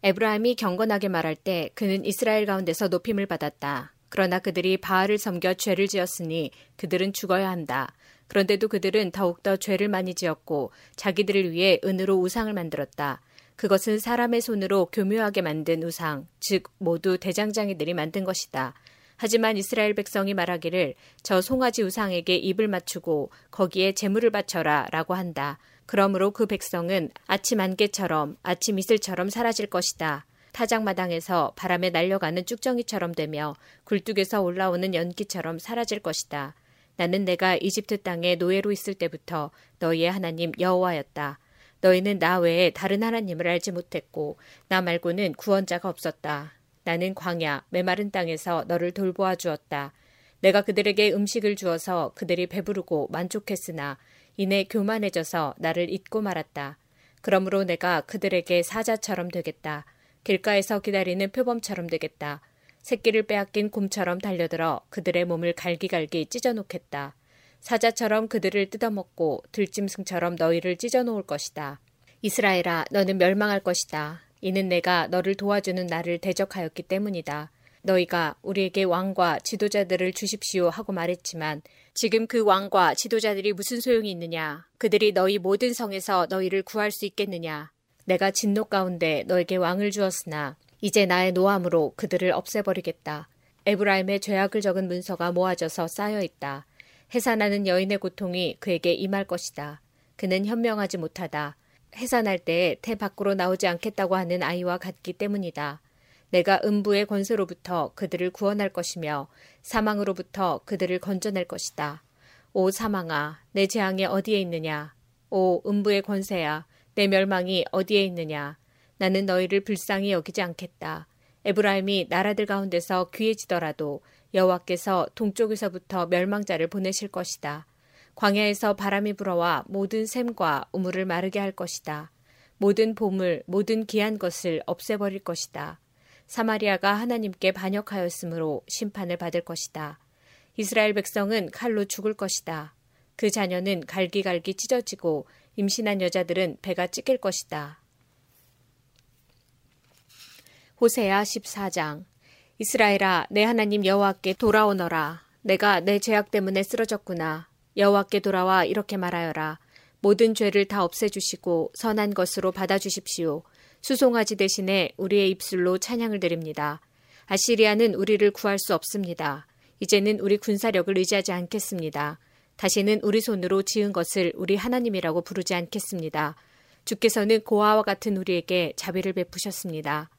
에브라임이 경건하게 말할 때 그는 이스라엘 가운데서 높임을 받았다. 그러나 그들이 바알을 섬겨 죄를 지었으니 그들은 죽어야 한다. 그런데도 그들은 더욱더 죄를 많이 지었고 자기들을 위해 은으로 우상을 만들었다. 그것은 사람의 손으로 교묘하게 만든 우상, 즉 모두 대장장이들이 만든 것이다. 하지만 이스라엘 백성이 말하기를 저 송아지 우상에게 입을 맞추고 거기에 재물을 바쳐라 라고 한다. 그러므로 그 백성은 아침 안개처럼 아침 이슬처럼 사라질 것이다. 타작마당에서 바람에 날려가는 쭉정이처럼 되며 굴뚝에서 올라오는 연기처럼 사라질 것이다. 나는 내가 이집트 땅에 노예로 있을 때부터 너희의 하나님 여호와였다. 너희는 나 외에 다른 하나님을 알지 못했고 나 말고는 구원자가 없었다. 나는 광야 메마른 땅에서 너를 돌보아 주었다. 내가 그들에게 음식을 주어서 그들이 배부르고 만족했으나 이내 교만해져서 나를 잊고 말았다. 그러므로 내가 그들에게 사자처럼 되겠다. 길가에서 기다리는 표범처럼 되겠다. 새끼를 빼앗긴 곰처럼 달려들어 그들의 몸을 갈기갈기 찢어놓겠다. 사자처럼 그들을 뜯어먹고 들짐승처럼 너희를 찢어놓을 것이다. 이스라엘아, 너는 멸망할 것이다. 이는 내가 너를 도와주는 나를 대적하였기 때문이다. 너희가 우리에게 왕과 지도자들을 주십시오 하고 말했지만 지금 그 왕과 지도자들이 무슨 소용이 있느냐? 그들이 너희 모든 성에서 너희를 구할 수 있겠느냐? 내가 진노 가운데 너에게 왕을 주었으나 이제 나의 노함으로 그들을 없애버리겠다. 에브라임의 죄악을 적은 문서가 모아져서 쌓여 있다. 해산하는 여인의 고통이 그에게 임할 것이다. 그는 현명하지 못하다. 해산할 때태 밖으로 나오지 않겠다고 하는 아이와 같기 때문이다. 내가 음부의 권세로부터 그들을 구원할 것이며 사망으로부터 그들을 건져낼 것이다. 오 사망아, 내 재앙이 어디에 있느냐? 오 음부의 권세야, 내 멸망이 어디에 있느냐? 나는 너희를 불쌍히 여기지 않겠다. 에브라임이 나라들 가운데서 귀해지더라도 여호와께서 동쪽에서부터 멸망자를 보내실 것이다. 광야에서 바람이 불어와 모든 샘과 우물을 마르게 할 것이다. 모든 보물, 모든 귀한 것을 없애버릴 것이다. 사마리아가 하나님께 반역하였으므로 심판을 받을 것이다. 이스라엘 백성은 칼로 죽을 것이다. 그 자녀는 갈기갈기 찢어지고 임신한 여자들은 배가 찢길 것이다. 호세아 14장. 이스라엘아 내 하나님 여호와께 돌아오너라. 내가 내 죄악 때문에 쓰러졌구나. 여호와께 돌아와 이렇게 말하여라. 모든 죄를 다 없애주시고 선한 것으로 받아주십시오. 수송아지 대신에 우리의 입술로 찬양을 드립니다. 아시리아는 우리를 구할 수 없습니다. 이제는 우리 군사력을 의지하지 않겠습니다 다시는 우리 손으로 지은 것을 우리 하나님이라고 부르지 않겠습니다 주께서는 고아와 같은 우리에게 자비를 베푸셨습니다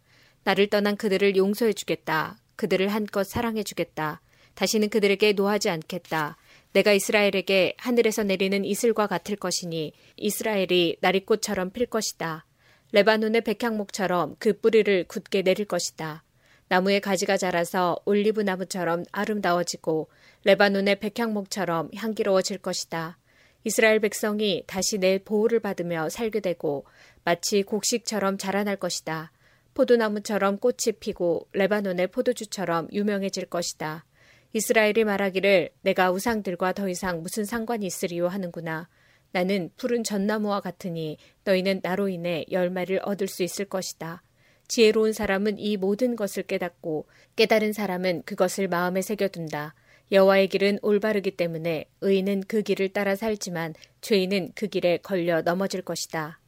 나를 떠난 그들을 용서해 주겠다. 그들을 한껏 사랑해 주겠다. 다시는 그들에게 노하지 않겠다. 내가 이스라엘에게 하늘에서 내리는 이슬과 같을 것이니 이스라엘이 나리꽃처럼 필 것이다. 레바논의 백향목처럼 그 뿌리를 굳게 내릴 것이다. 나무의 가지가 자라서 올리브 나무처럼 아름다워지고 레바논의 백향목처럼 향기로워질 것이다. 이스라엘 백성이 다시 내 보호를 받으며 살게 되고 마치 곡식처럼 자라날 것이다. 포도나무처럼 꽃이 피고 레바논의 포도주처럼 유명해질 것이다. 이스라엘이 말하기를 내가 우상들과 더 이상 무슨 상관이 있으리요 하는구나. 나는 푸른 전나무와 같으니 너희는 나로 인해 열매를 얻을 수 있을 것이다. 지혜로운 사람은 이 모든 것을 깨닫고 깨달은 사람은 그것을 마음에 새겨둔다. 여호와의 길은 올바르기 때문에 의인은 그 길을 따라 살지만 죄인은 그 길에 걸려 넘어질 것이다.